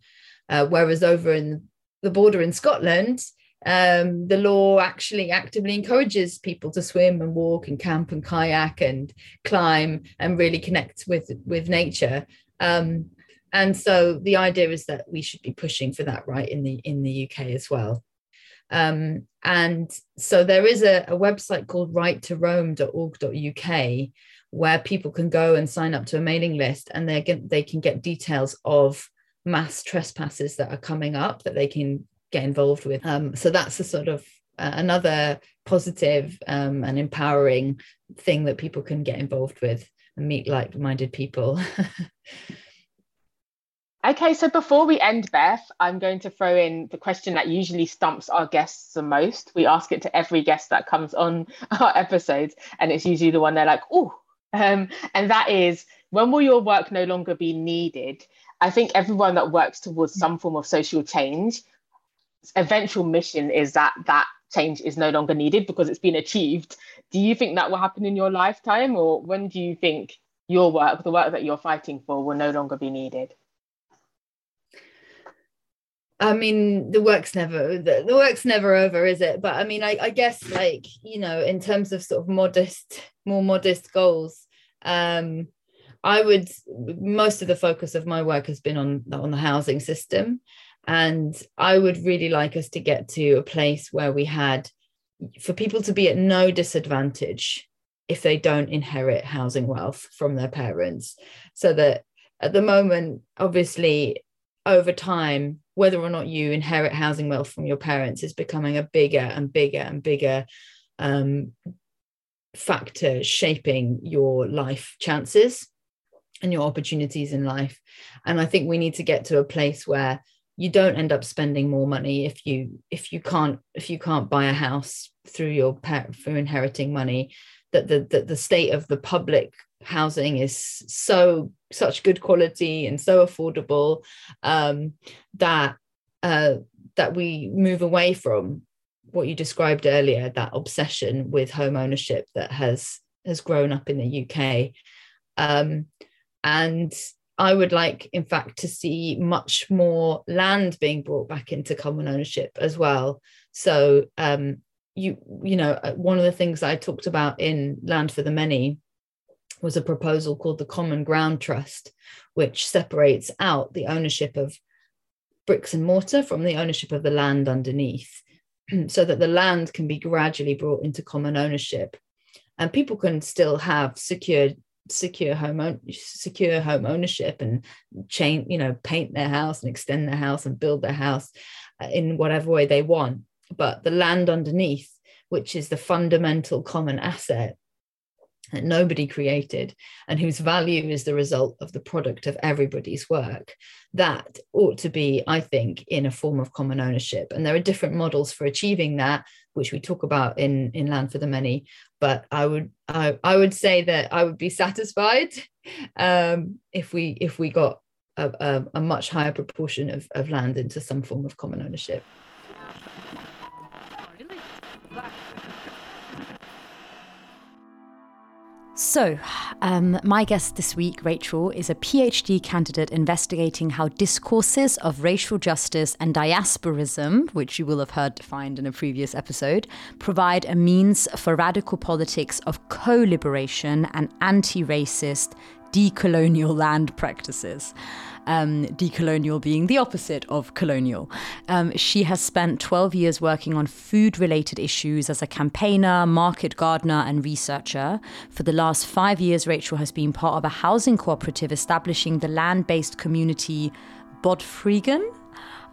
Uh, whereas over in the border in Scotland, um, the law actually actively encourages people to swim and walk and camp and kayak and climb and really connect with with nature. Um, and so the idea is that we should be pushing for that right in the in the UK as well. Um, and so there is a, a website called righttoroam.org.uk where people can go and sign up to a mailing list and they they can get details of mass trespasses that are coming up that they can get involved with. Um, so that's a sort of uh, another positive um, and empowering thing that people can get involved with and meet like-minded people.
okay, so before we end, Beth, I'm going to throw in the question that usually stumps our guests the most. We ask it to every guest that comes on our episodes, and it's usually the one they're like, "Oh," um, and that is, when will your work no longer be needed? I think everyone that works towards some form of social change eventual mission is that that change is no longer needed because it's been achieved. Do you think that will happen in your lifetime, or when do you think your work, the work that you're fighting for, will no longer be needed?
I mean, the work's never the, the work's never over, is it? But I mean, I, I guess like you know, in terms of sort of modest, more modest goals, um, I would most of the focus of my work has been on on the housing system, and I would really like us to get to a place where we had for people to be at no disadvantage if they don't inherit housing wealth from their parents. So that at the moment, obviously, over time, whether or not you inherit housing wealth from your parents is becoming a bigger and bigger and bigger um, factor shaping your life chances and your opportunities in life. And I think we need to get to a place where you don't end up spending more money if you if you can't if you can't buy a house through your through inheriting money that the, the the state of the public housing is so such good quality and so affordable um, that uh, that we move away from what you described earlier that obsession with home ownership that has has grown up in the UK um, and I would like, in fact, to see much more land being brought back into common ownership as well. So, um, you you know, uh, one of the things I talked about in Land for the Many was a proposal called the Common Ground Trust, which separates out the ownership of bricks and mortar from the ownership of the land underneath, so that the land can be gradually brought into common ownership, and people can still have secure secure home secure home ownership and chain you know paint their house and extend their house and build their house uh, in whatever way they want. But the land underneath which is the fundamental common asset that nobody created and whose value is the result of the product of everybody's work that ought to be i think in a form of common ownership. And there are different models for achieving that which we talk about in in land for the many but i would i, I would say that i would be satisfied um, if we if we got a, a, a much higher proportion of, of land into some form of common ownership
So, um, my guest this week, Rachel, is a PhD candidate investigating how discourses of racial justice and diasporism, which you will have heard defined in a previous episode, provide a means for radical politics of co liberation and anti racist decolonial land practices um, decolonial being the opposite of colonial. Um, she has spent 12 years working on food related issues as a campaigner, market gardener, and researcher. For the last five years, Rachel has been part of a housing cooperative establishing the land based community Bodfrigen.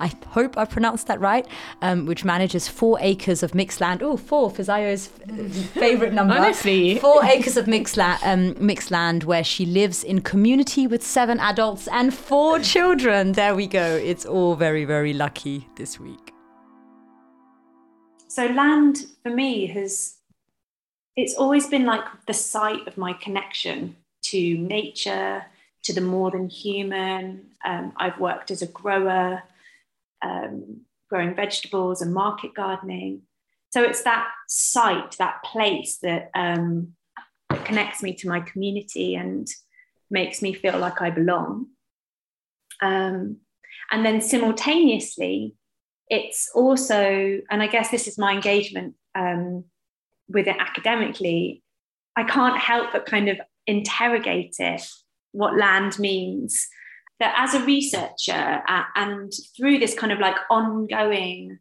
I hope I pronounced that right, um, which manages four acres of mixed land. Oh, four, Fizayo's favorite number.
Honestly.
Four acres of mixed, la- um, mixed land where she lives in community with seven adults and four children. There we go. It's all very, very lucky this week.
So, land for me has, it's always been like the site of my connection to nature, to the more than human. Um, I've worked as a grower um, growing vegetables and market gardening. So it's that site, that place that, um, that connects me to my community and makes me feel like I belong. Um, and then simultaneously, it's also, and I guess this is my engagement um, with it academically, I can't help but kind of interrogate it, what land means that as a researcher uh, and through this kind of like ongoing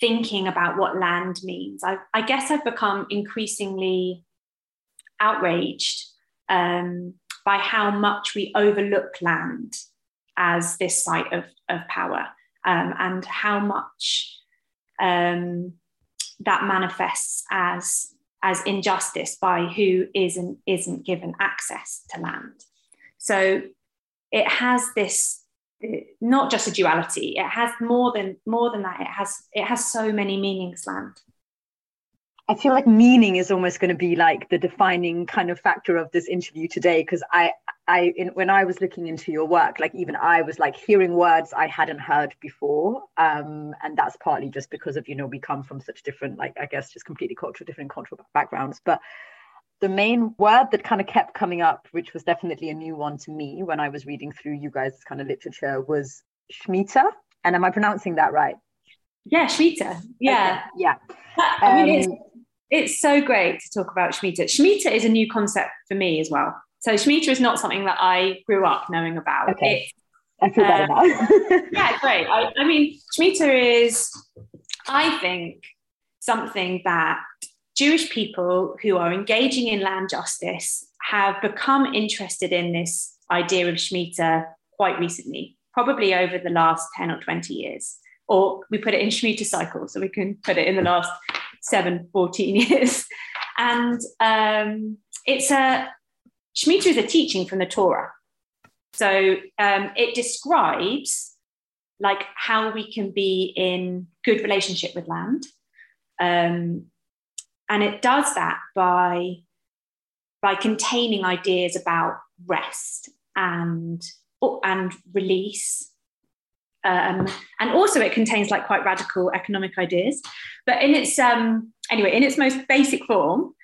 thinking about what land means, I, I guess I've become increasingly outraged um, by how much we overlook land as this site of, of power um, and how much um, that manifests as, as injustice by who isn't, isn't given access to land. So it has this not just a duality it has more than more than that. It has it has so many meanings land.
I feel like meaning is almost going to be like the defining kind of factor of this interview today because I I in, when I was looking into your work like even I was like hearing words I hadn't heard before um, and that's partly just because of you know we come from such different like I guess just completely cultural different cultural backgrounds but the main word that kind of kept coming up, which was definitely a new one to me when I was reading through you guys' kind of literature, was Shmita. And am I pronouncing that right?
Yeah, Shmita. Yeah.
Okay. Yeah.
I mean, it's, um, it's so great to talk about Shmita. Shmita is a new concept for me as well. So Shmita is not something that I grew up knowing about.
Okay. It's, I feel better
uh,
now.
yeah, great. I, I mean, Shmita is, I think, something that Jewish people who are engaging in land justice have become interested in this idea of Shemitah quite recently, probably over the last 10 or 20 years. Or we put it in Shemitah cycle, so we can put it in the last seven, 14 years. And um, it's a, Shemitah is a teaching from the Torah. So um, it describes like how we can be in good relationship with land. Um, and it does that by by containing ideas about rest and and release. Um, and also it contains like quite radical economic ideas. But in its um, anyway in its most basic form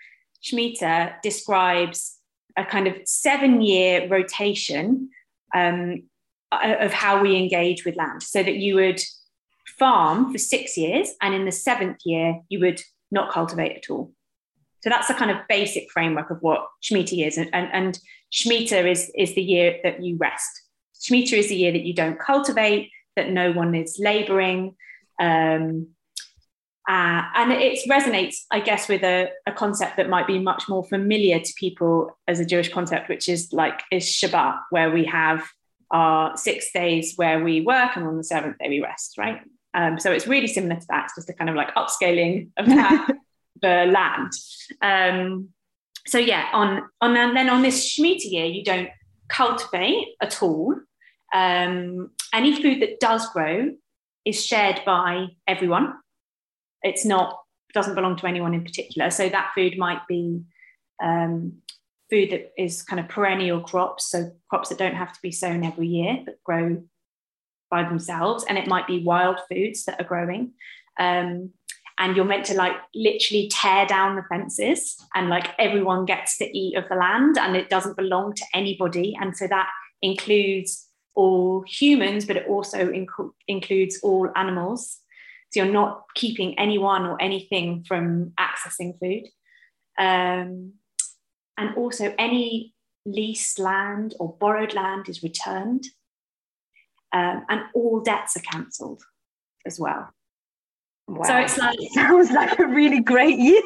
Shemitah describes a kind of seven year rotation um, of how we engage with land. So that you would farm for six years and in the seventh year you would not cultivate at all. so that's the kind of basic framework of what Shemitah is. And, and, and Shemitah is, is the year that you rest. Shemitah is the year that you don't cultivate, that no one is laboring. Um, uh, and it resonates, I guess, with a, a, concept that might be much more familiar to people as a Jewish concept, which is like is Shabbat, where we have our six days where we work and on the seventh day we rest, right? Um, so it's really similar to that. It's just a kind of like upscaling of that the land. Um, so yeah, on on and then on this Shemitah year, you don't cultivate at all. Um, any food that does grow is shared by everyone. It's not doesn't belong to anyone in particular. So that food might be um, food that is kind of perennial crops, so crops that don't have to be sown every year but grow by themselves, and it might be wild foods that are growing. Um, and you're meant to like literally tear down the fences and like everyone gets to eat of the land and it doesn't belong to anybody. And so that includes all humans but it also inc- includes all animals. So you're not keeping anyone or anything from accessing food. Um, and also any leased land or borrowed land is returned um, and all debts are cancelled as well
Wow. So it's like sounds like a really great year.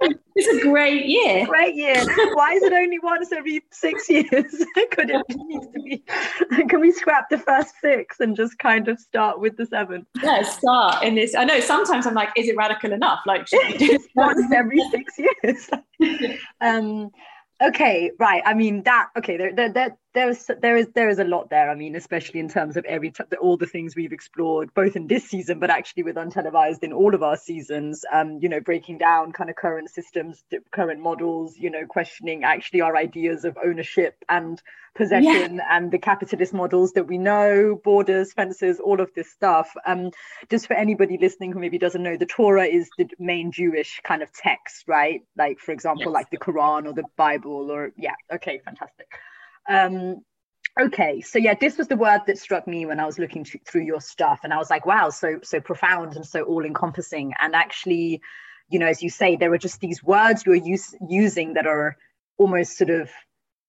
it's a great year.
Great year. Why is it only once every six years? Could it needs to be? Can we scrap the first six and just kind of start with the seven?
Yeah, start in this. I know sometimes I'm like, is it radical enough? Like
once every six years. um, okay, right. I mean that. Okay, there, there, there there's there is there is a lot there. I mean, especially in terms of every t- all the things we've explored, both in this season, but actually with untelevised in all of our seasons. Um, you know, breaking down kind of current systems, current models. You know, questioning actually our ideas of ownership and possession yeah. and the capitalist models that we know, borders, fences, all of this stuff. Um, just for anybody listening who maybe doesn't know, the Torah is the main Jewish kind of text, right? Like, for example, yes. like the Quran or the Bible, or yeah, okay, fantastic. Um, okay, so yeah, this was the word that struck me when I was looking to, through your stuff, and I was like, wow, so so profound and so all encompassing. And actually, you know, as you say, there are just these words you're use, using that are almost sort of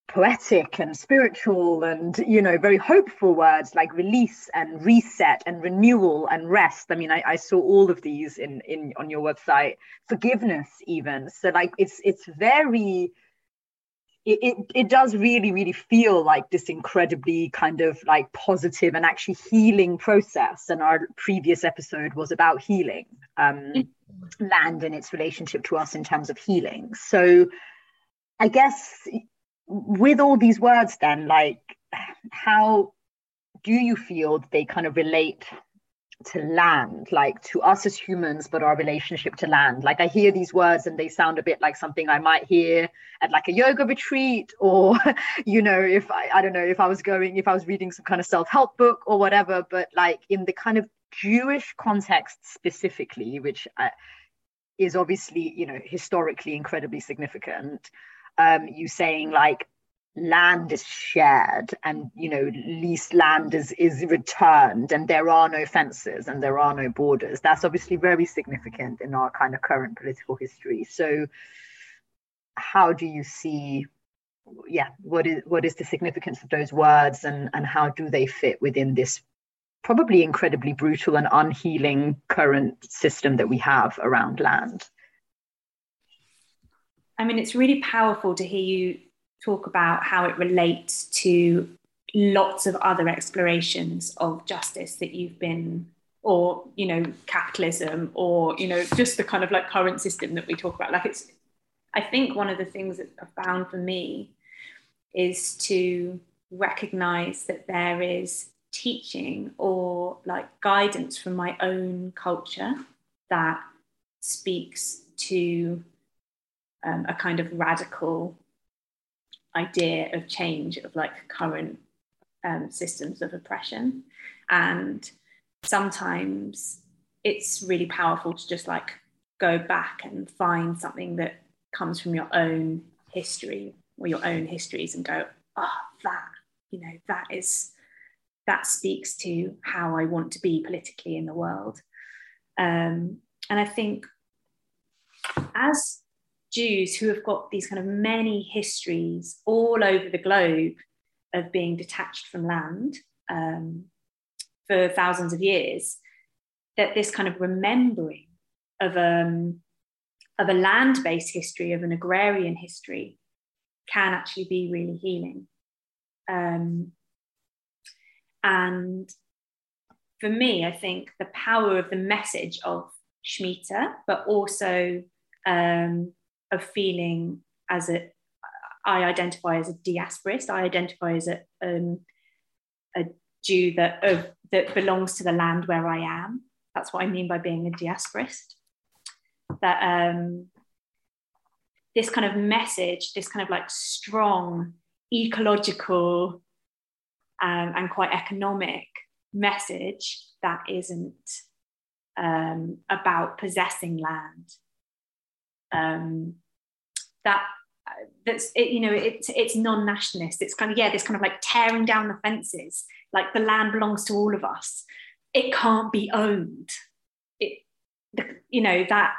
poetic and spiritual and you know very hopeful words like release and reset and renewal and rest. I mean i, I saw all of these in in on your website. Forgiveness even. So like it's it's very it, it, it does really really feel like this incredibly kind of like positive and actually healing process and our previous episode was about healing um, mm-hmm. land and its relationship to us in terms of healing so i guess with all these words then like how do you feel they kind of relate to land, like to us as humans, but our relationship to land. Like I hear these words and they sound a bit like something I might hear at like a yoga retreat, or you know, if I, I don't know, if I was going, if I was reading some kind of self-help book or whatever, but like in the kind of Jewish context specifically, which uh, is obviously, you know, historically incredibly significant. Um, you saying like land is shared and you know leased land is is returned and there are no fences and there are no borders. That's obviously very significant in our kind of current political history. So how do you see yeah what is what is the significance of those words and and how do they fit within this probably incredibly brutal and unhealing current system that we have around land?
I mean it's really powerful to hear you talk about how it relates to lots of other explorations of justice that you've been or you know capitalism or you know just the kind of like current system that we talk about. Like it's i think one of the things that i've found for me is to recognize that there is teaching or like guidance from my own culture that speaks to um, a kind of radical idea of change of like current um, systems of oppression. And sometimes it's really powerful to just like go back and find something that comes from your own history or your own histories and go, oh, that, you know, that is, that speaks to how I want to be politically in the world. Um, and I think as Jews who have got these kind of many histories all over the globe of being detached from land um, for thousands of years, that this kind of remembering of, um, of a land based history, of an agrarian history, can actually be really healing. Um, and for me, I think the power of the message of Shemitah, but also um, of feeling as a, I identify as a diasporist. I identify as a, um, a Jew that that belongs to the land where I am. That's what I mean by being a diasporist. That um, this kind of message, this kind of like strong ecological um, and quite economic message that isn't um, about possessing land. Um, that that's it, you know it's it's non-nationalist. It's kind of yeah, this kind of like tearing down the fences. Like the land belongs to all of us. It can't be owned. It you know that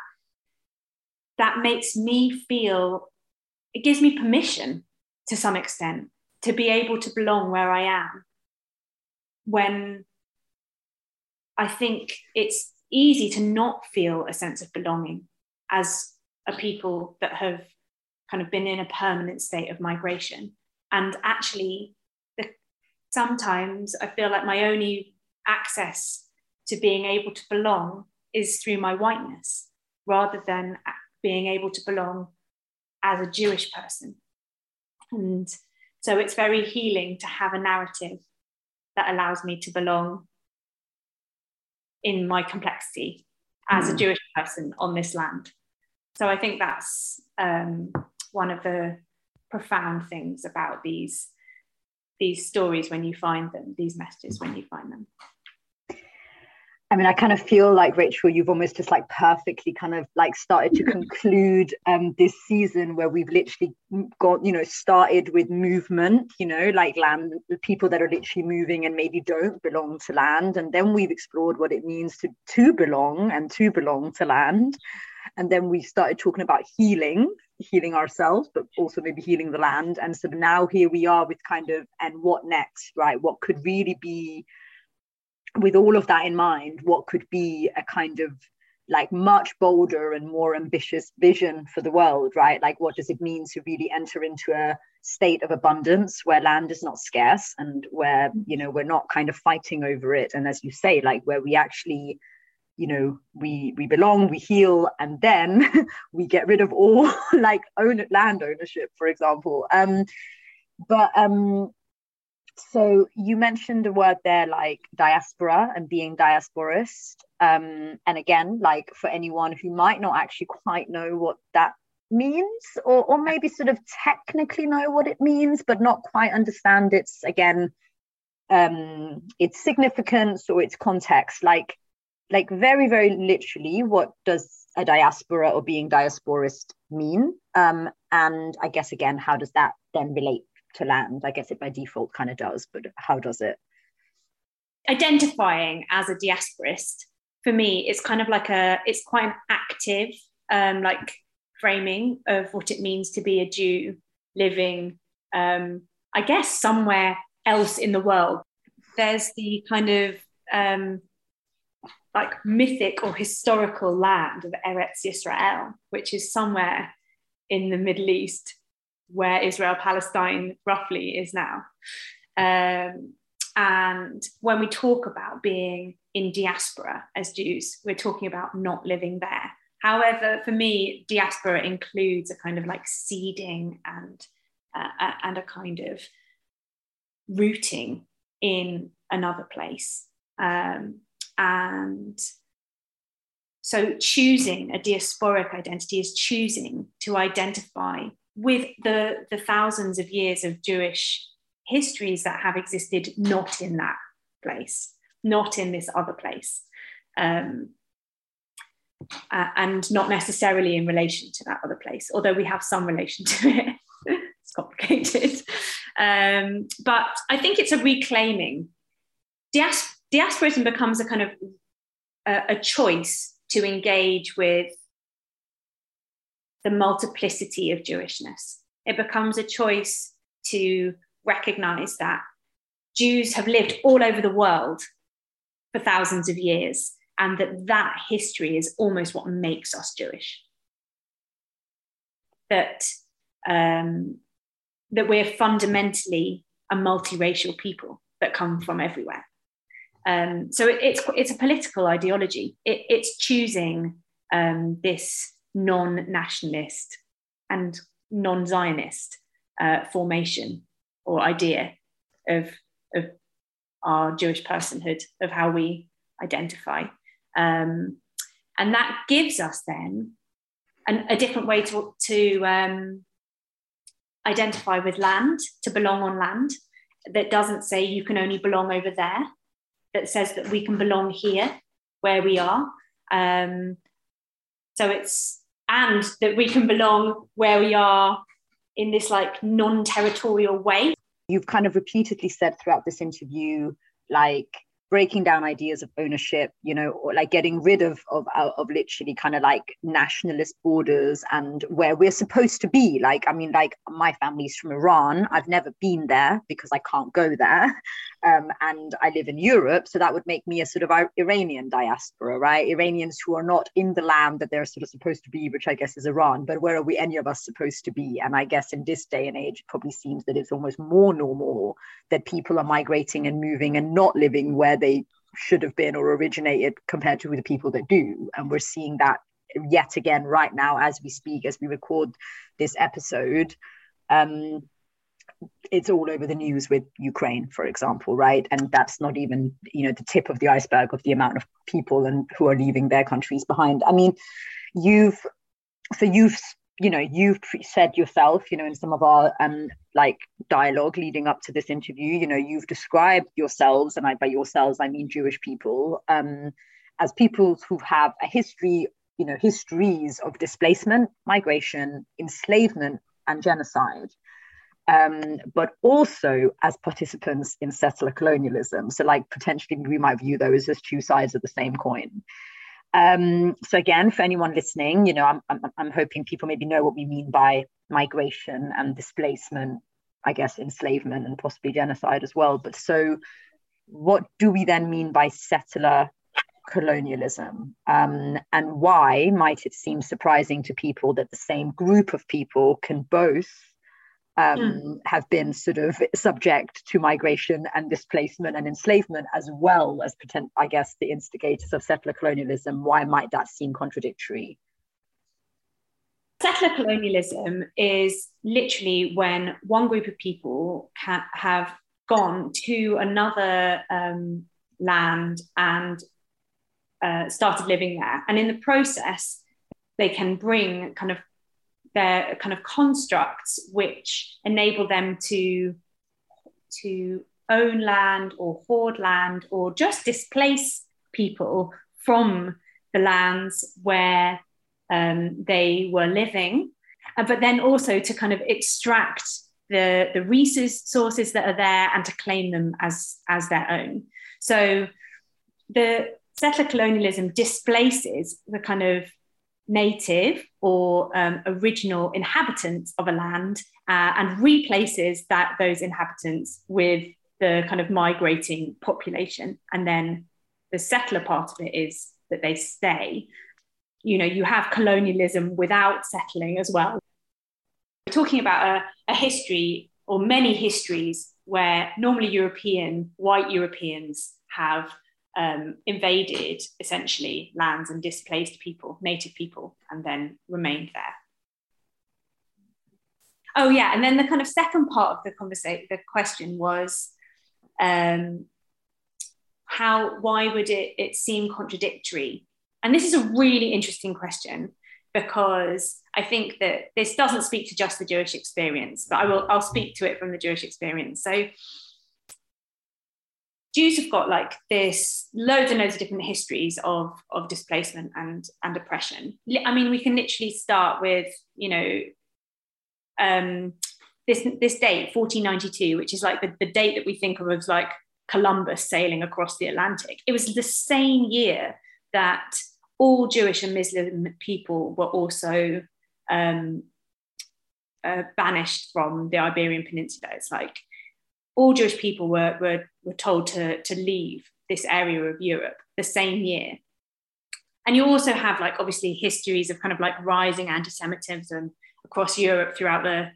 that makes me feel. It gives me permission to some extent to be able to belong where I am when I think it's easy to not feel a sense of belonging as a people that have kind of been in a permanent state of migration. And actually, the, sometimes I feel like my only access to being able to belong is through my whiteness rather than being able to belong as a Jewish person. And so it's very healing to have a narrative that allows me to belong in my complexity as a hmm. Jewish person on this land. So I think that's um, one of the profound things about these these stories when you find them, these messages when you find them.
I mean, I kind of feel like Rachel, you've almost just like perfectly kind of like started to conclude um, this season where we've literally got, you know, started with movement, you know, like land, people that are literally moving and maybe don't belong to land, and then we've explored what it means to to belong and to belong to land, and then we started talking about healing, healing ourselves, but also maybe healing the land, and so now here we are with kind of and what next, right? What could really be with all of that in mind, what could be a kind of like much bolder and more ambitious vision for the world, right? Like, what does it mean to really enter into a state of abundance where land is not scarce and where, you know, we're not kind of fighting over it? And as you say, like, where we actually, you know, we we belong, we heal, and then we get rid of all like own land ownership, for example. Um, but um, so you mentioned a word there like diaspora and being diasporist um, and again like for anyone who might not actually quite know what that means or, or maybe sort of technically know what it means but not quite understand its again um, its significance or its context like like very very literally what does a diaspora or being diasporist mean um, and i guess again how does that then relate to land. I guess it by default kind of does, but how does it?
Identifying as a diasporist for me, it's kind of like a, it's quite an active, um, like framing of what it means to be a Jew living, um, I guess, somewhere else in the world. There's the kind of um, like mythic or historical land of Eretz Yisrael, which is somewhere in the Middle East where Israel Palestine roughly is now. Um, and when we talk about being in diaspora as Jews, we're talking about not living there. However, for me, diaspora includes a kind of like seeding and uh, and a kind of rooting in another place. Um, and so choosing a diasporic identity is choosing to identify with the, the thousands of years of Jewish histories that have existed not in that place, not in this other place, um, uh, and not necessarily in relation to that other place, although we have some relation to it. it's complicated. Um, but I think it's a reclaiming. Dias- diasporism becomes a kind of a, a choice to engage with the multiplicity of Jewishness. It becomes a choice to recognize that Jews have lived all over the world for thousands of years and that that history is almost what makes us Jewish. That um, that we're fundamentally a multiracial people that come from everywhere. Um, so it, it's it's a political ideology. It, it's choosing um, this non-nationalist and non-Zionist uh, formation or idea of of our Jewish personhood, of how we identify, um, and that gives us then an, a different way to to um, identify with land, to belong on land. That doesn't say you can only belong over there. That says that we can belong here, where we are. Um, so it's and that we can belong where we are in this like non-territorial way.
You've kind of repeatedly said throughout this interview, like breaking down ideas of ownership you know or like getting rid of of of literally kind of like nationalist borders and where we're supposed to be like i mean like my family's from iran i've never been there because i can't go there um, and i live in europe so that would make me a sort of iranian diaspora right iranians who are not in the land that they're sort of supposed to be which i guess is iran but where are we any of us supposed to be and i guess in this day and age it probably seems that it's almost more normal that people are migrating and moving and not living where where they should have been or originated compared to the people that do. And we're seeing that yet again right now as we speak, as we record this episode. Um, it's all over the news with Ukraine, for example, right? And that's not even, you know, the tip of the iceberg of the amount of people and who are leaving their countries behind. I mean, you've so you've you know you've said yourself you know in some of our um like dialogue leading up to this interview you know you've described yourselves and I, by yourselves i mean jewish people um as people who have a history you know histories of displacement migration enslavement and genocide um, but also as participants in settler colonialism so like potentially we might view those as two sides of the same coin um, so again, for anyone listening, you know, I'm, I'm, I'm hoping people maybe know what we mean by migration and displacement, I guess enslavement and possibly genocide as well. But so what do we then mean by settler colonialism? Um, and why might it seem surprising to people that the same group of people can both um, mm. have been sort of subject to migration and displacement and enslavement, as well as, potent, I guess, the instigators of settler colonialism. Why might that seem contradictory?
Settler colonialism is literally when one group of people can have gone to another um, land and uh, started living there. And in the process, they can bring kind of their kind of constructs which enable them to to own land or hoard land or just displace people from the lands where um, they were living, uh, but then also to kind of extract the, the resources that are there and to claim them as, as their own. So the settler colonialism displaces the kind of native or um, original inhabitants of a land uh, and replaces that those inhabitants with the kind of migrating population. And then the settler part of it is that they stay. You know you have colonialism without settling as well. We're talking about a, a history or many histories where normally european white europeans have um, invaded essentially lands and displaced people, native people, and then remained there. Oh yeah, and then the kind of second part of the conversation, the question was, um, how? Why would it it seem contradictory? And this is a really interesting question because I think that this doesn't speak to just the Jewish experience, but I will I'll speak to it from the Jewish experience. So Jews have got like this loads and loads of different histories of of displacement and and oppression. I mean, we can literally start with you know um, this this date 1492, which is like the, the date that we think of as like Columbus sailing across the Atlantic. It was the same year that all Jewish and Muslim people were also um, uh, banished from the Iberian Peninsula. It's like all Jewish people were, were, were told to, to leave this area of Europe the same year. And you also have like obviously histories of kind of like rising anti-Semitism across Europe throughout the,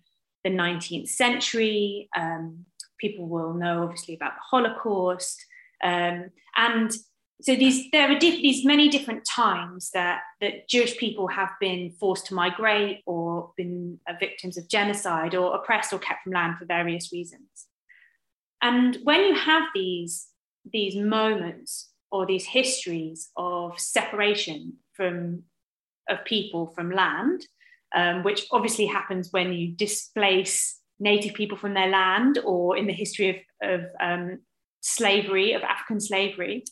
the 19th century. Um, people will know obviously about the Holocaust. Um, and so these there are diff- these many different times that that Jewish people have been forced to migrate or been uh, victims of genocide or oppressed or kept from land for various reasons. And when you have these these moments or these histories of separation from of people from land, um, which obviously happens when you displace native people from their land or in the history of, of um, slavery, of African slavery,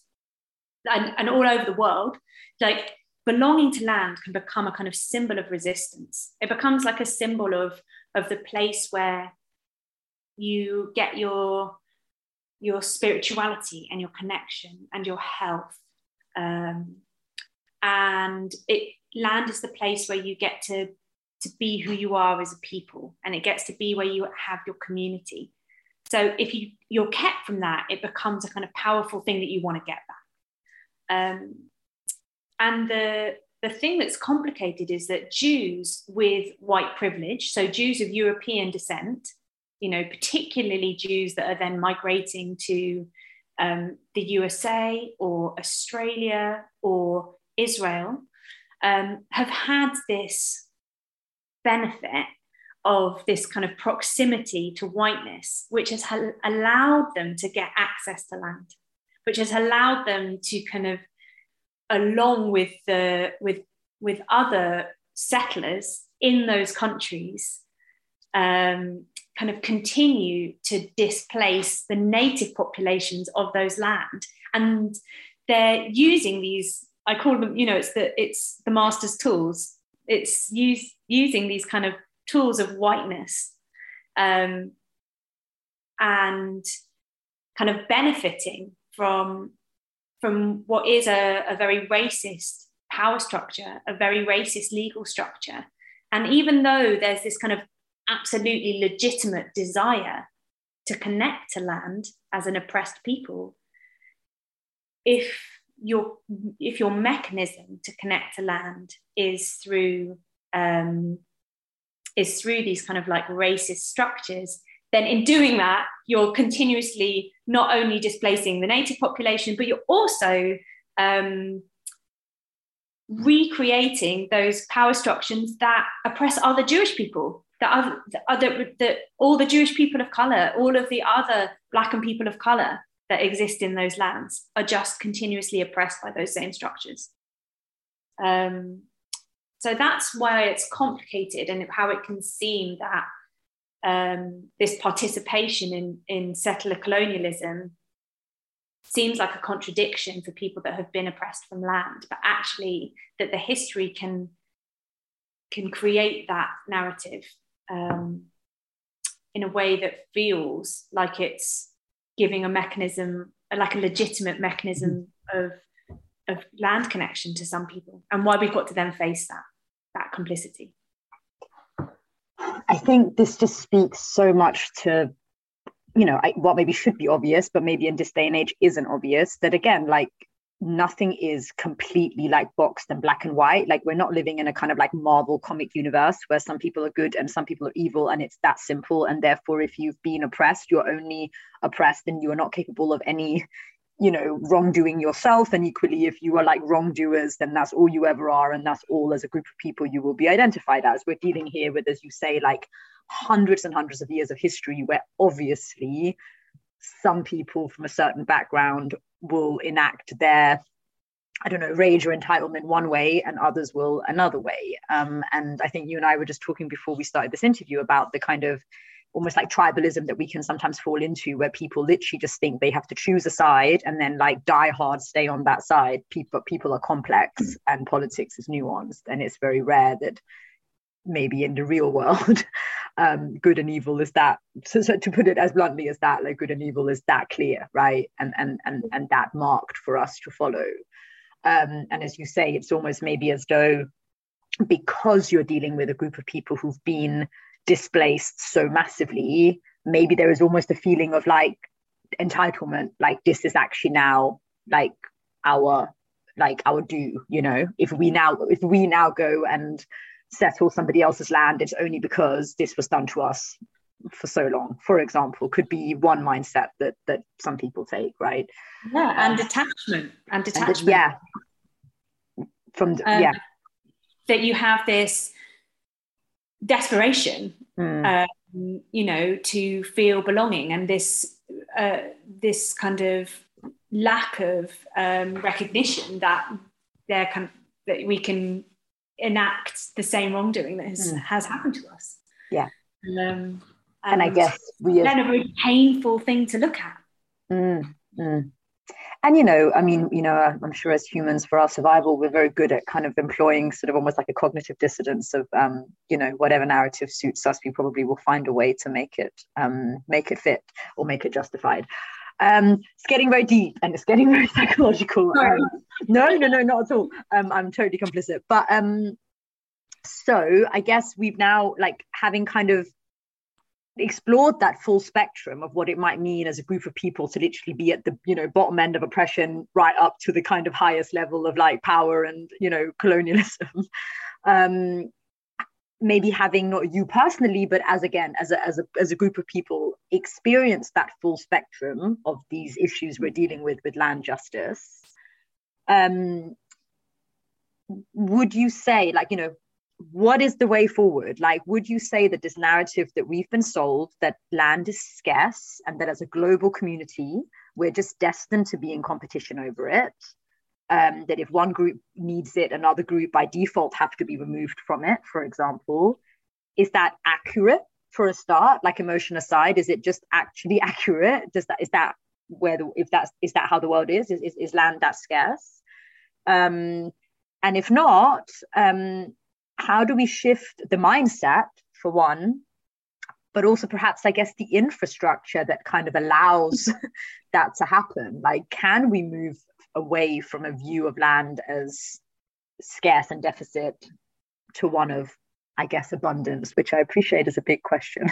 and, and all over the world, like belonging to land can become a kind of symbol of resistance. It becomes like a symbol of, of the place where you get your, your spirituality and your connection and your health. Um, and it land is the place where you get to to be who you are as a people and it gets to be where you have your community so if you you're kept from that it becomes a kind of powerful thing that you want to get back um, and the, the thing that's complicated is that Jews with white privilege, so Jews of European descent, you know, particularly Jews that are then migrating to um, the USA or Australia or Israel, um, have had this benefit of this kind of proximity to whiteness, which has ha- allowed them to get access to land which has allowed them to kind of, along with the with with other settlers in those countries, um, kind of continue to displace the native populations of those land, and they're using these. I call them, you know, it's the it's the master's tools. It's use, using these kind of tools of whiteness um, and kind of benefiting from from what is a, a very racist power structure, a very racist legal structure. And even though there's this kind of absolutely legitimate desire to connect to land as an oppressed people, if your if your mechanism to connect to land is through um, is through these kind of like racist structures, then in doing that, you're continuously not only displacing the native population, but you're also um, recreating those power structures that oppress other Jewish people, that, other, that, that all the Jewish people of color, all of the other Black and people of color that exist in those lands are just continuously oppressed by those same structures. Um, so that's why it's complicated and how it can seem that um, this participation in, in settler colonialism seems like a contradiction for people that have been oppressed from land, but actually that the history can can create that narrative um, in a way that feels like it's giving a mechanism, like a legitimate mechanism of of land connection to some people, and why we've got to then face that that complicity.
I think this just speaks so much to, you know, I, what maybe should be obvious, but maybe in this day and age isn't obvious. That again, like nothing is completely like boxed and black and white. Like we're not living in a kind of like Marvel comic universe where some people are good and some people are evil, and it's that simple. And therefore, if you've been oppressed, you're only oppressed and you are not capable of any you know wrongdoing yourself and equally if you are like wrongdoers then that's all you ever are and that's all as a group of people you will be identified as we're dealing here with as you say like hundreds and hundreds of years of history where obviously some people from a certain background will enact their I don't know, rage or entitlement one way and others will another way. Um, and I think you and I were just talking before we started this interview about the kind of almost like tribalism that we can sometimes fall into where people literally just think they have to choose a side and then like die hard stay on that side people people are complex and politics is nuanced and it's very rare that maybe in the real world um, good and evil is that so, so, to put it as bluntly as that like good and evil is that clear right and and and, and that marked for us to follow um, and as you say it's almost maybe as though because you're dealing with a group of people who've been displaced so massively, maybe there is almost a feeling of like entitlement, like this is actually now like our like our due, you know. If we now if we now go and settle somebody else's land, it's only because this was done to us for so long. For example could be one mindset that that some people take right?
Yeah and detachment and detachment.
and, yeah. From um, yeah.
that you have this desperation mm. um, you know to feel belonging and this uh, this kind of lack of um, recognition that there can that we can enact the same wrongdoing that has, mm. has happened to us
yeah
um,
and, and I guess we have...
then a very painful thing to look at.
Mm, mm. And you know, I mean, you know, I'm sure as humans, for our survival, we're very good at kind of employing sort of almost like a cognitive dissonance of, um, you know, whatever narrative suits us, we probably will find a way to make it, um, make it fit or make it justified. Um, it's getting very deep and it's getting very psychological. Um, no, no, no, not at all. Um, I'm totally complicit. But um, so I guess we've now like having kind of explored that full spectrum of what it might mean as a group of people to literally be at the you know bottom end of oppression right up to the kind of highest level of like power and you know colonialism um maybe having not you personally but as again as a, as a as a group of people experience that full spectrum of these issues we're dealing with with land justice um would you say like you know what is the way forward? Like, would you say that this narrative that we've been sold that land is scarce and that as a global community, we're just destined to be in competition over it? Um, that if one group needs it, another group by default have to be removed from it, for example. Is that accurate for a start? Like emotion aside, is it just actually accurate? Does that is that where the if that's is that how the world is? Is is, is land that scarce? Um, and if not, um, how do we shift the mindset for one but also perhaps i guess the infrastructure that kind of allows that to happen like can we move away from a view of land as scarce and deficit to one of i guess abundance which i appreciate is a big question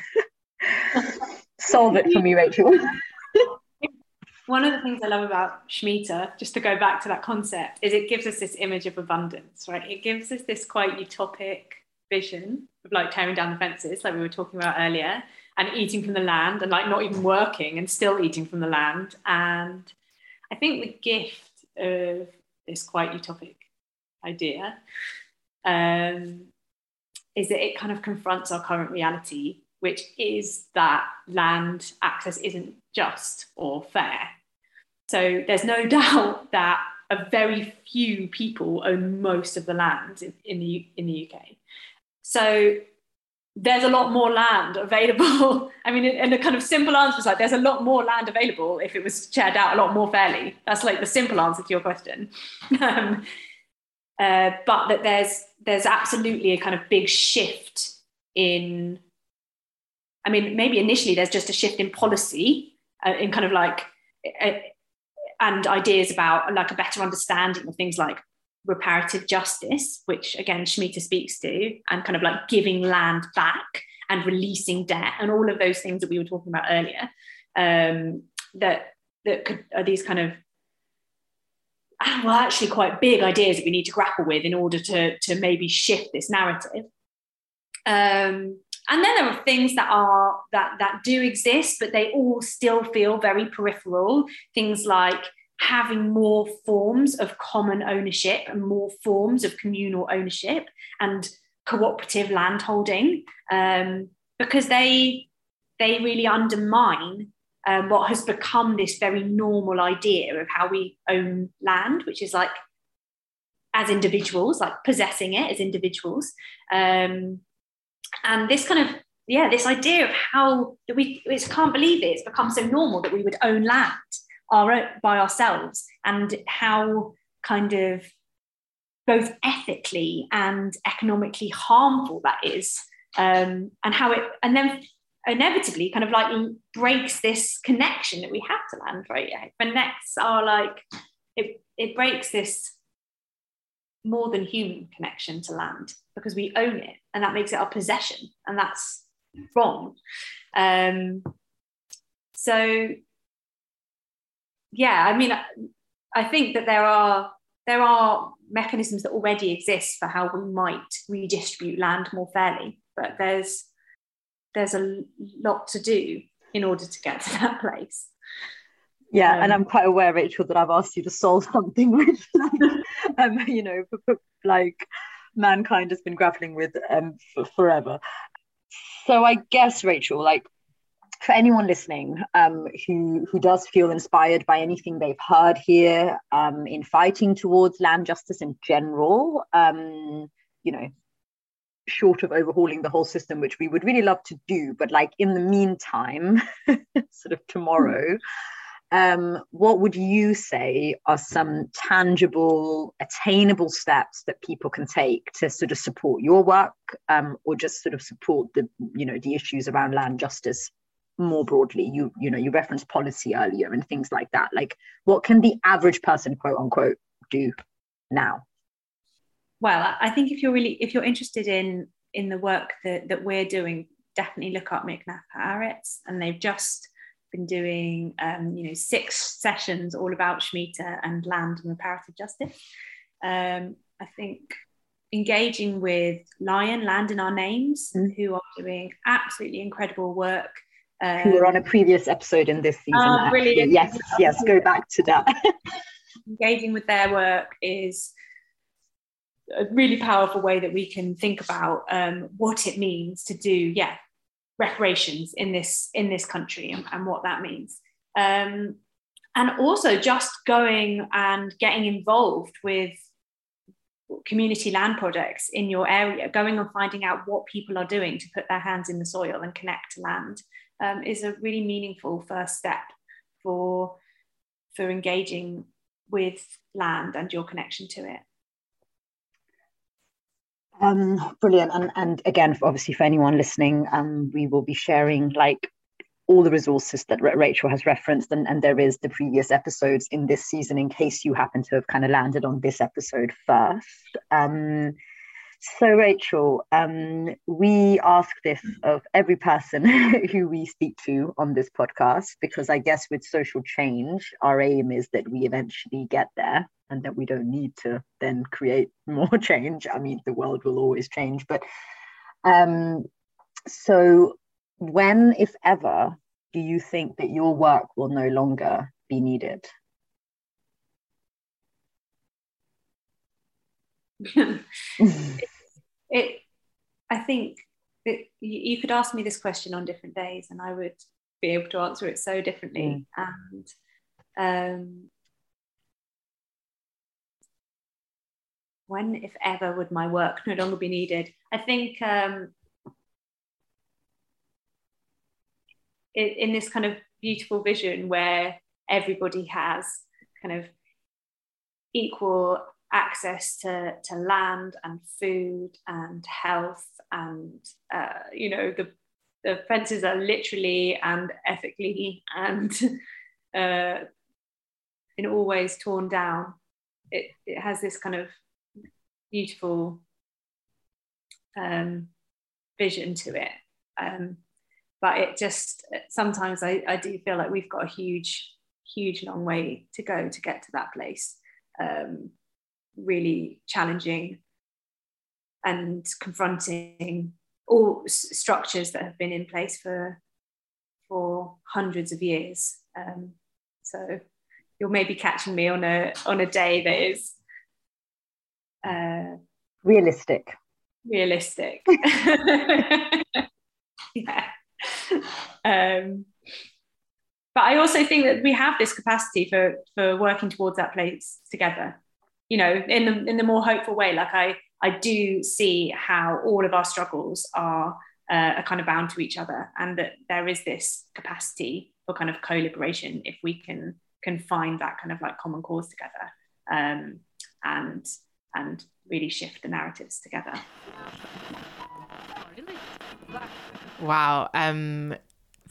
solve it for me rachel
one of the things I love about Shmita, just to go back to that concept, is it gives us this image of abundance, right? It gives us this quite utopic vision of like tearing down the fences, like we were talking about earlier, and eating from the land and like not even working and still eating from the land. And I think the gift of this quite utopic idea um, is that it kind of confronts our current reality, which is that land access isn't just or fair. So there's no doubt that a very few people own most of the land in, in the in the UK. So there's a lot more land available. I mean, and the kind of simple answer is like there's a lot more land available if it was shared out a lot more fairly. That's like the simple answer to your question. um, uh, but that there's there's absolutely a kind of big shift in. I mean, maybe initially there's just a shift in policy, uh, in kind of like, uh, and ideas about like a better understanding of things like reparative justice, which again Shmita speaks to, and kind of like giving land back and releasing debt and all of those things that we were talking about earlier. Um, that that could are these kind of well actually quite big ideas that we need to grapple with in order to to maybe shift this narrative. Um, and then there are things that are that that do exist, but they all still feel very peripheral. Things like having more forms of common ownership and more forms of communal ownership and cooperative landholding um, because they they really undermine um, what has become this very normal idea of how we own land, which is like as individuals, like possessing it as individuals. Um, and this kind of yeah, this idea of how we we can't believe it, it's become so normal that we would own land our by ourselves and how kind of both ethically and economically harmful that is um, and how it and then inevitably kind of like breaks this connection that we have to land right? Connects our like it, it breaks this more than human connection to land because we own it and that makes it our possession and that's wrong. Um, so yeah i mean i think that there are there are mechanisms that already exist for how we might redistribute land more fairly but there's there's a lot to do in order to get to that place.
Yeah um, and i'm quite aware rachel that i've asked you to solve something which like, um, you know like mankind has been grappling with um, for forever. So i guess rachel like for anyone listening um, who who does feel inspired by anything they've heard here um, in fighting towards land justice in general, um, you know, short of overhauling the whole system, which we would really love to do, but like in the meantime, sort of tomorrow, um, what would you say are some tangible, attainable steps that people can take to sort of support your work, um, or just sort of support the, you know, the issues around land justice more broadly? You, you know, you referenced policy earlier and things like that. Like, what can the average person, quote unquote, do now?
well i think if you're really if you're interested in in the work that, that we're doing definitely look up Miknaf Ha'aretz and they've just been doing um, you know six sessions all about Shemitah and land and reparative justice um, I think engaging with Lion Land in Our Names mm. who are doing absolutely incredible work
um, who were on a previous episode in this season oh, brilliant. yes yes go back to that
engaging with their work is a really powerful way that we can think about um, what it means to do, yeah, reparations in this in this country and, and what that means. Um, and also just going and getting involved with community land projects in your area, going and finding out what people are doing to put their hands in the soil and connect to land um, is a really meaningful first step for, for engaging with land and your connection to it.
Um, brilliant. And, and again, obviously, for anyone listening, um, we will be sharing like all the resources that Rachel has referenced, and, and there is the previous episodes in this season in case you happen to have kind of landed on this episode first. Um, so, Rachel, um, we ask this of every person who we speak to on this podcast because I guess with social change, our aim is that we eventually get there and that we don't need to then create more change. I mean, the world will always change, but um, so when, if ever, do you think that your work will no longer be needed?
it, I think it, you could ask me this question on different days, and I would be able to answer it so differently. And um, when, if ever, would my work no longer be needed? I think um, in this kind of beautiful vision where everybody has kind of equal access to, to land and food and health and uh, you know the the fences are literally and ethically and uh, in all ways torn down it, it has this kind of beautiful um, vision to it. Um, but it just sometimes I, I do feel like we've got a huge, huge long way to go to get to that place. Um, really challenging and confronting all s- structures that have been in place for for hundreds of years. Um, so you're maybe catching me on a on a day that is
uh, realistic.
Realistic. yeah. Um, but I also think that we have this capacity for for working towards that place together. You know, in the in the more hopeful way. Like I I do see how all of our struggles are uh, are kind of bound to each other, and that there is this capacity for kind of co-liberation if we can can find that kind of like common cause together. Um, and and really shift the narratives together.
Wow. Um,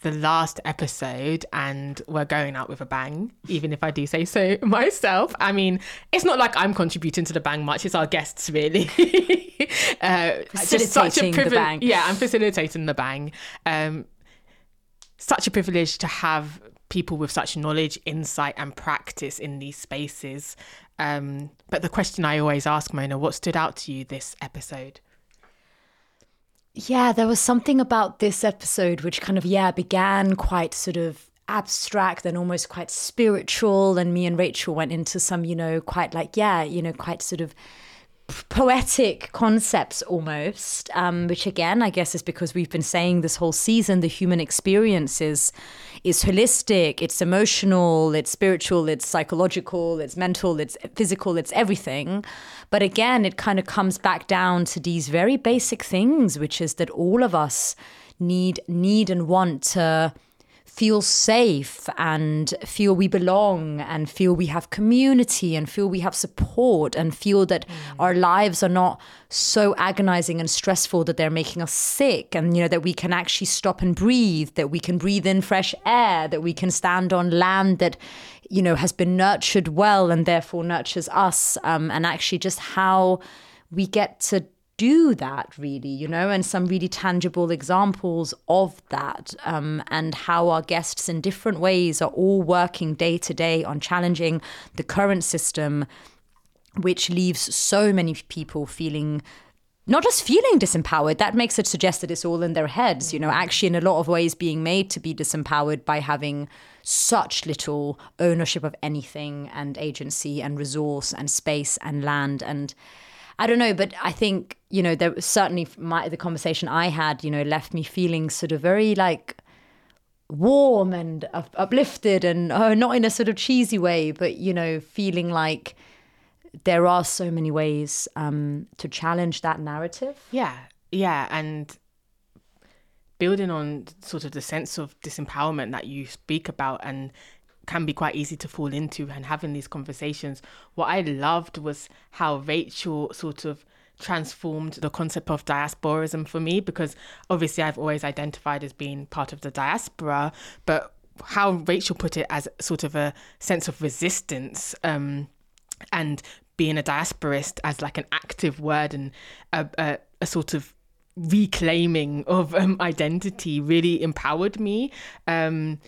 the last episode and we're going out with a bang, even if I do say so myself. I mean, it's not like I'm contributing to the bang much, it's our guests, really. uh,
facilitating the bang.
Yeah, I'm facilitating the bang. Um, such a privilege to have people with such knowledge, insight, and practice in these spaces. Um, but the question I always ask, Mona, what stood out to you this episode?
Yeah, there was something about this episode which kind of, yeah, began quite sort of abstract and almost quite spiritual. And me and Rachel went into some, you know, quite like, yeah, you know, quite sort of poetic concepts almost, um, which again, I guess is because we've been saying this whole season the human experience is, is holistic, it's emotional, it's spiritual, it's psychological, it's mental, it's physical, it's everything. But again, it kind of comes back down to these very basic things, which is that all of us need need and want to feel safe and feel we belong and feel we have community and feel we have support and feel that mm. our lives are not so agonizing and stressful that they're making us sick and you know that we can actually stop and breathe that we can breathe in fresh air that we can stand on land that you know has been nurtured well and therefore nurtures us um, and actually just how we get to do that really you know and some really tangible examples of that um, and how our guests in different ways are all working day to day on challenging the current system which leaves so many people feeling not just feeling disempowered that makes it suggest that it's all in their heads you know actually in a lot of ways being made to be disempowered by having such little ownership of anything and agency and resource and space and land and I don't know, but I think you know there was certainly my the conversation I had, you know, left me feeling sort of very like warm and up- uplifted, and oh, not in a sort of cheesy way, but you know, feeling like there are so many ways um, to challenge that narrative.
Yeah, yeah, and building on sort of the sense of disempowerment that you speak about and can be quite easy to fall into and having these conversations. What I loved was how Rachel sort of transformed the concept of diasporism for me because obviously I've always identified as being part of the diaspora, but how Rachel put it as sort of a sense of resistance um, and being a diasporist as like an active word and a, a, a sort of reclaiming of um, identity really empowered me. Um,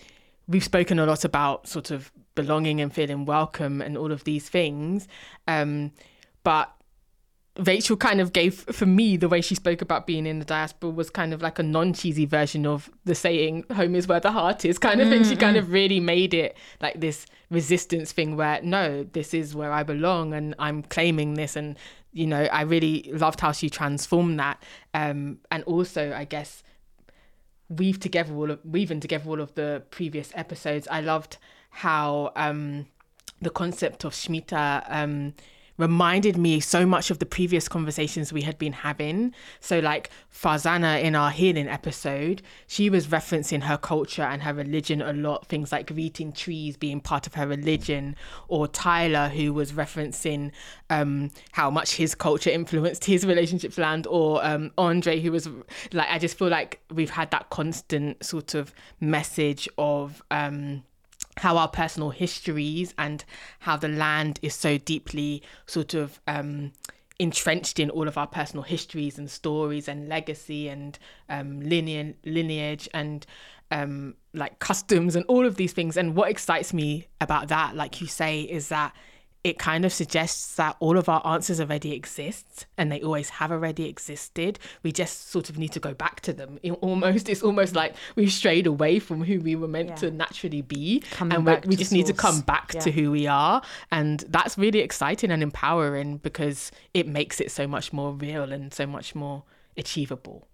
we've spoken a lot about sort of belonging and feeling welcome and all of these things. Um, but Rachel kind of gave, for me, the way she spoke about being in the diaspora was kind of like a non cheesy version of the saying, home is where the heart is kind of mm, thing. She kind mm. of really made it like this resistance thing where, no, this is where I belong and I'm claiming this. And, you know, I really loved how she transformed that. Um, and also, I guess, weave together all of weaving together all of the previous episodes. I loved how um, the concept of Shmita um, reminded me so much of the previous conversations we had been having. So, like Farzana in our healing episode, she was referencing her culture and her religion a lot, things like greeting trees being part of her religion, or Tyler, who was referencing um, how much his culture influenced his relationship land, or um, Andre, who was like, I just feel like we've had that constant sort of message of. Um, how our personal histories and how the land is so deeply sort of um, entrenched in all of our personal histories and stories and legacy and um, lineage, and um, like customs and all of these things. And what excites me about that, like you say, is that it kind of suggests that all of our answers already exist and they always have already existed. We just sort of need to go back to them. It almost it's almost like we've strayed away from who we were meant yeah. to naturally be, Coming and we just source. need to come back yeah. to who we are. And that's really exciting and empowering because it makes it so much more real and so much more achievable.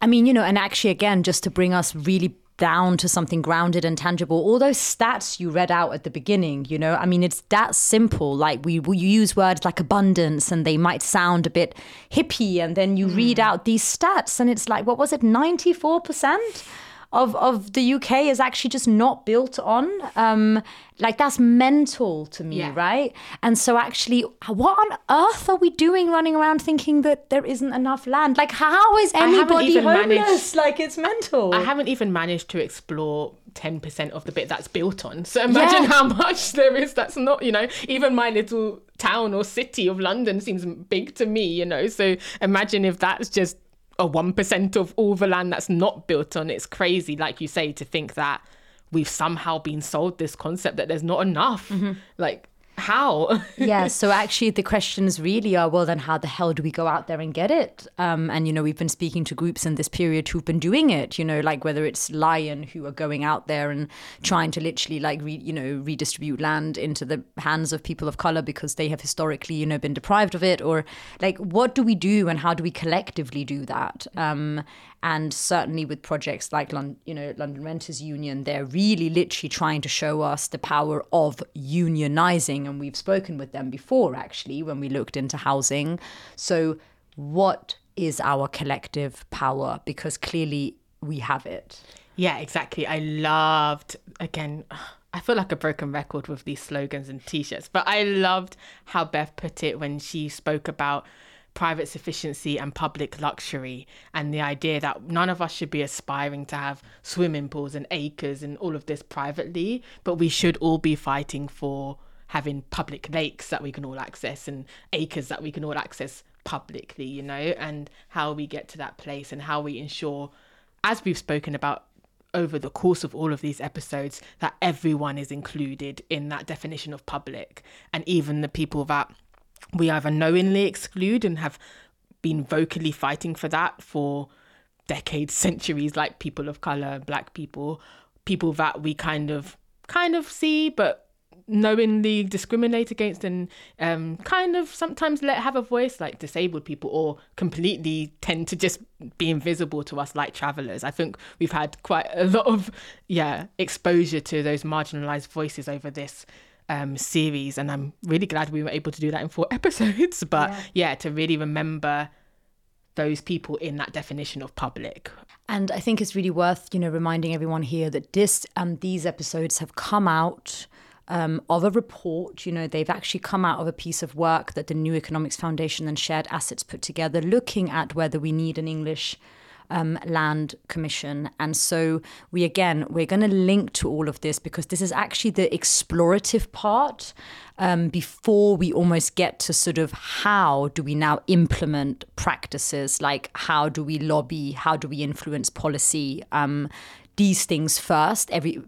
I mean, you know, and actually, again, just to bring us really down to something grounded and tangible. All those stats you read out at the beginning, you know, I mean, it's that simple. Like we, we use words like abundance and they might sound a bit hippie. And then you mm. read out these stats and it's like, what was it, 94%? Of of the UK is actually just not built on. Um, like that's mental to me,
Yeah.
right? And so actually, what on earth are we doing running around thinking that there isn't enough land? Like how is anybody homeless?
managed-
Like it's mental.
I haven't even managed to explore 10% of the bit that's built on. So imagine
Yeah.
how much there is that's not, you know, even my little town or city of London seems big to me, you know. So imagine if that's just a 1% of all the land that's not built on. It's crazy, like you say, to think that we've somehow been sold this concept that there's not enough. Mm-hmm. Like, how?
yeah so actually the questions really are well then how the hell do we go out there and get it um, and you know we've been speaking to groups in this period who've been doing it you know like whether it's lion who are going out there and trying to literally like re, you know redistribute land into the hands of people of color because they have historically you know been deprived of it or like what do we do and how do we collectively do that um, and certainly with projects like London, you know, London Renters Union, they're really literally trying to show us the power of unionizing. And we've spoken with them before, actually, when we looked into housing. So, what is our collective power? Because clearly we have it.
Yeah, exactly. I loved again. I feel like a broken record with these slogans and t-shirts, but I loved how Beth put it when she spoke about private sufficiency and public luxury and the idea that none of us should be aspiring to have swimming pools and acres and all of this privately, but we should all be fighting for having public lakes that we can all access and acres that we can all access publicly, you know, and how we get to that place and how we ensure as we've spoken about over the course of all of these episodes that everyone is included in that definition of public. And even the people that we either knowingly exclude and have been vocally fighting for that for decades centuries like people of color black people people that we kind of kind of see but knowingly discriminate against and um, kind of sometimes let have a voice like disabled people or completely tend to just be invisible to us like travelers. I think we've had quite a lot of yeah exposure to those marginalized voices over this um, series and i'm really glad we were able to do that in four episodes but yeah to really remember those people in that definition of public
And I think it's really worth, you know, reminding everyone here that this um, these episodes have come out um, of a report. You know, they've actually come out of a piece of work that the New Economics Foundation and Shared Assets put together, looking at whether we need an English um, land commission. And so we again we're going to link to all of this because this is actually the explorative part um, before we almost get to sort of how do we now implement practices like how do we lobby, how do we influence policy. Um, these things first. Every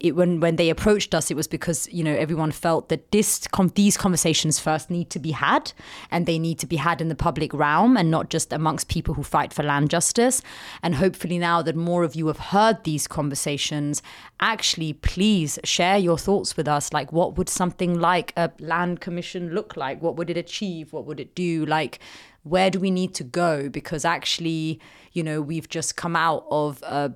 it, when when they approached us, it was because you know everyone felt that this com- these conversations first need to be had, and they need to be had in the public realm and not just amongst people who fight for land justice. And hopefully, now that more of you have heard these conversations, actually, please share your thoughts with us. Like, what would something like a land commission look like? What would it achieve? What would it do? Like where do we need to go because actually you know we've just come out of a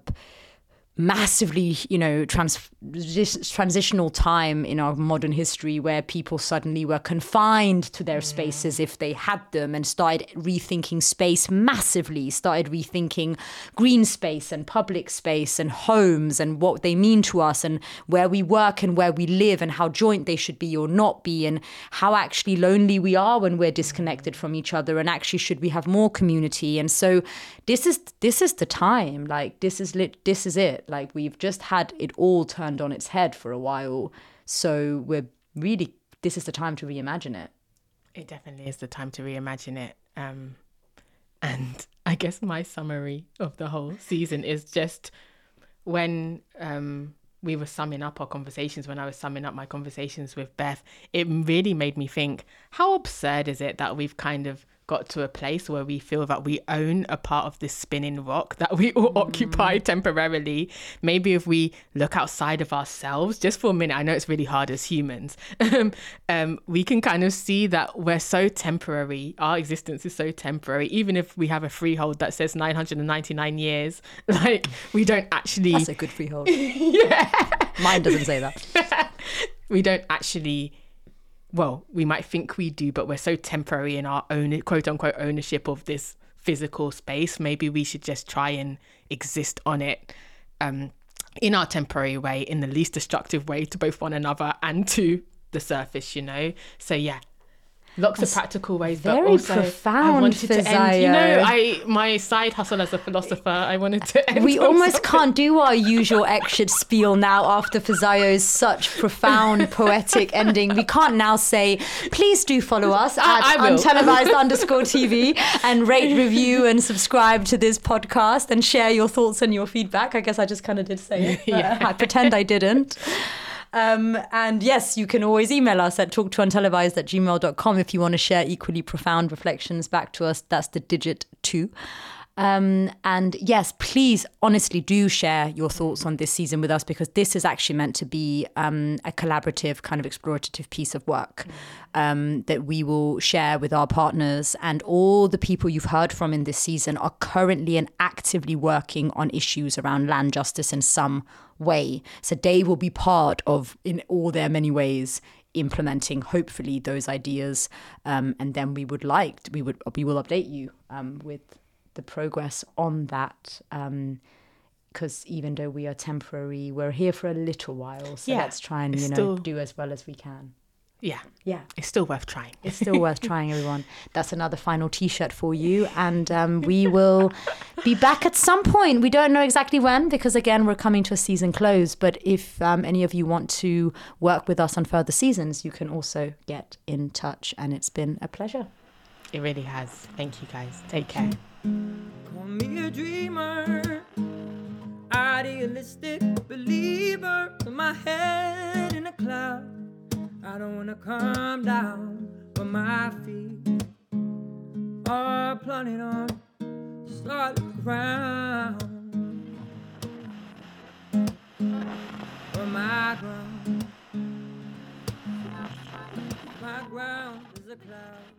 massively you know trans- this transitional time in our modern history where people suddenly were confined to their spaces if they had them and started rethinking space massively started rethinking green space and public space and homes and what they mean to us and where we work and where we live and how joint they should be or not be and how actually lonely we are when we're disconnected from each other and actually should we have more community. And so this is this is the time. Like this is lit this is it like we've just had it all turned on its head for a while so we're really this is the time to reimagine it
It definitely is the time to reimagine it. Um, and I guess my summary of the whole season is just when um, we were summing up our conversations, when I was summing up my conversations with Beth, it really made me think how absurd is it that we've kind of got to a place where we feel that we own a part of this spinning rock that we all occupy temporarily. Maybe if we look outside of ourselves just for a minute, I know it's really hard as humans, um, we can kind of see that we're so temporary. Our existence is so temporary. Even if we have a freehold that says 999 years, like we don't actually.
that's a good freehold
yeah.
mine doesn't say that
we don't actually well we might think we do but we're so temporary in our own quote unquote ownership of this physical space maybe we should just try and exist on it um, in our temporary way, in the least destructive way to both one another and to the surface, you know? So, yeah. Lots of practical ways, but also I
profound,
wanted to end. You know, I my side hustle as a philosopher. I wanted to end.
We almost
something.
can't do our usual exit spiel now after Fazio's such profound poetic ending. We can't now say, please do follow us at
I
untelevised underscore TV and rate, review, and subscribe to this podcast and share your thoughts and your feedback. I guess I just kind of did say it.
Yeah.
I pretend I didn't. Um, and yes, you can always email us at talktountelevised at gmail.com if you want to share equally profound reflections back to us. That's the digit two. Um, and yes, please, honestly, do share your thoughts on this season with us because this is actually meant to be um, a collaborative, kind of explorative piece of work um, that we will share with our partners. And all the people you've heard from in this season are currently and actively working on issues around land justice in some way. So they will be part of, in all their many ways, implementing hopefully those ideas. Um, and then we would like we would we will update you um, with the progress on that because even though we are temporary we're here for a little while. So
Yeah,
let's try and you know
still-
do as well as we can
Yeah,
yeah
it's still worth trying.
it's still worth trying everyone that's another final t-shirt for you and um, we will be back at some point we don't know exactly when because again we're coming to a season close but if um, any of you want to work with us on further seasons you can also get in touch and it's been a pleasure
It really has. Thank you, guys. Take care.
Call me a dreamer, idealistic believer with my head in a cloud. I don't wanna come down but my feet are planning on start ground. But my ground, my ground is a cloud.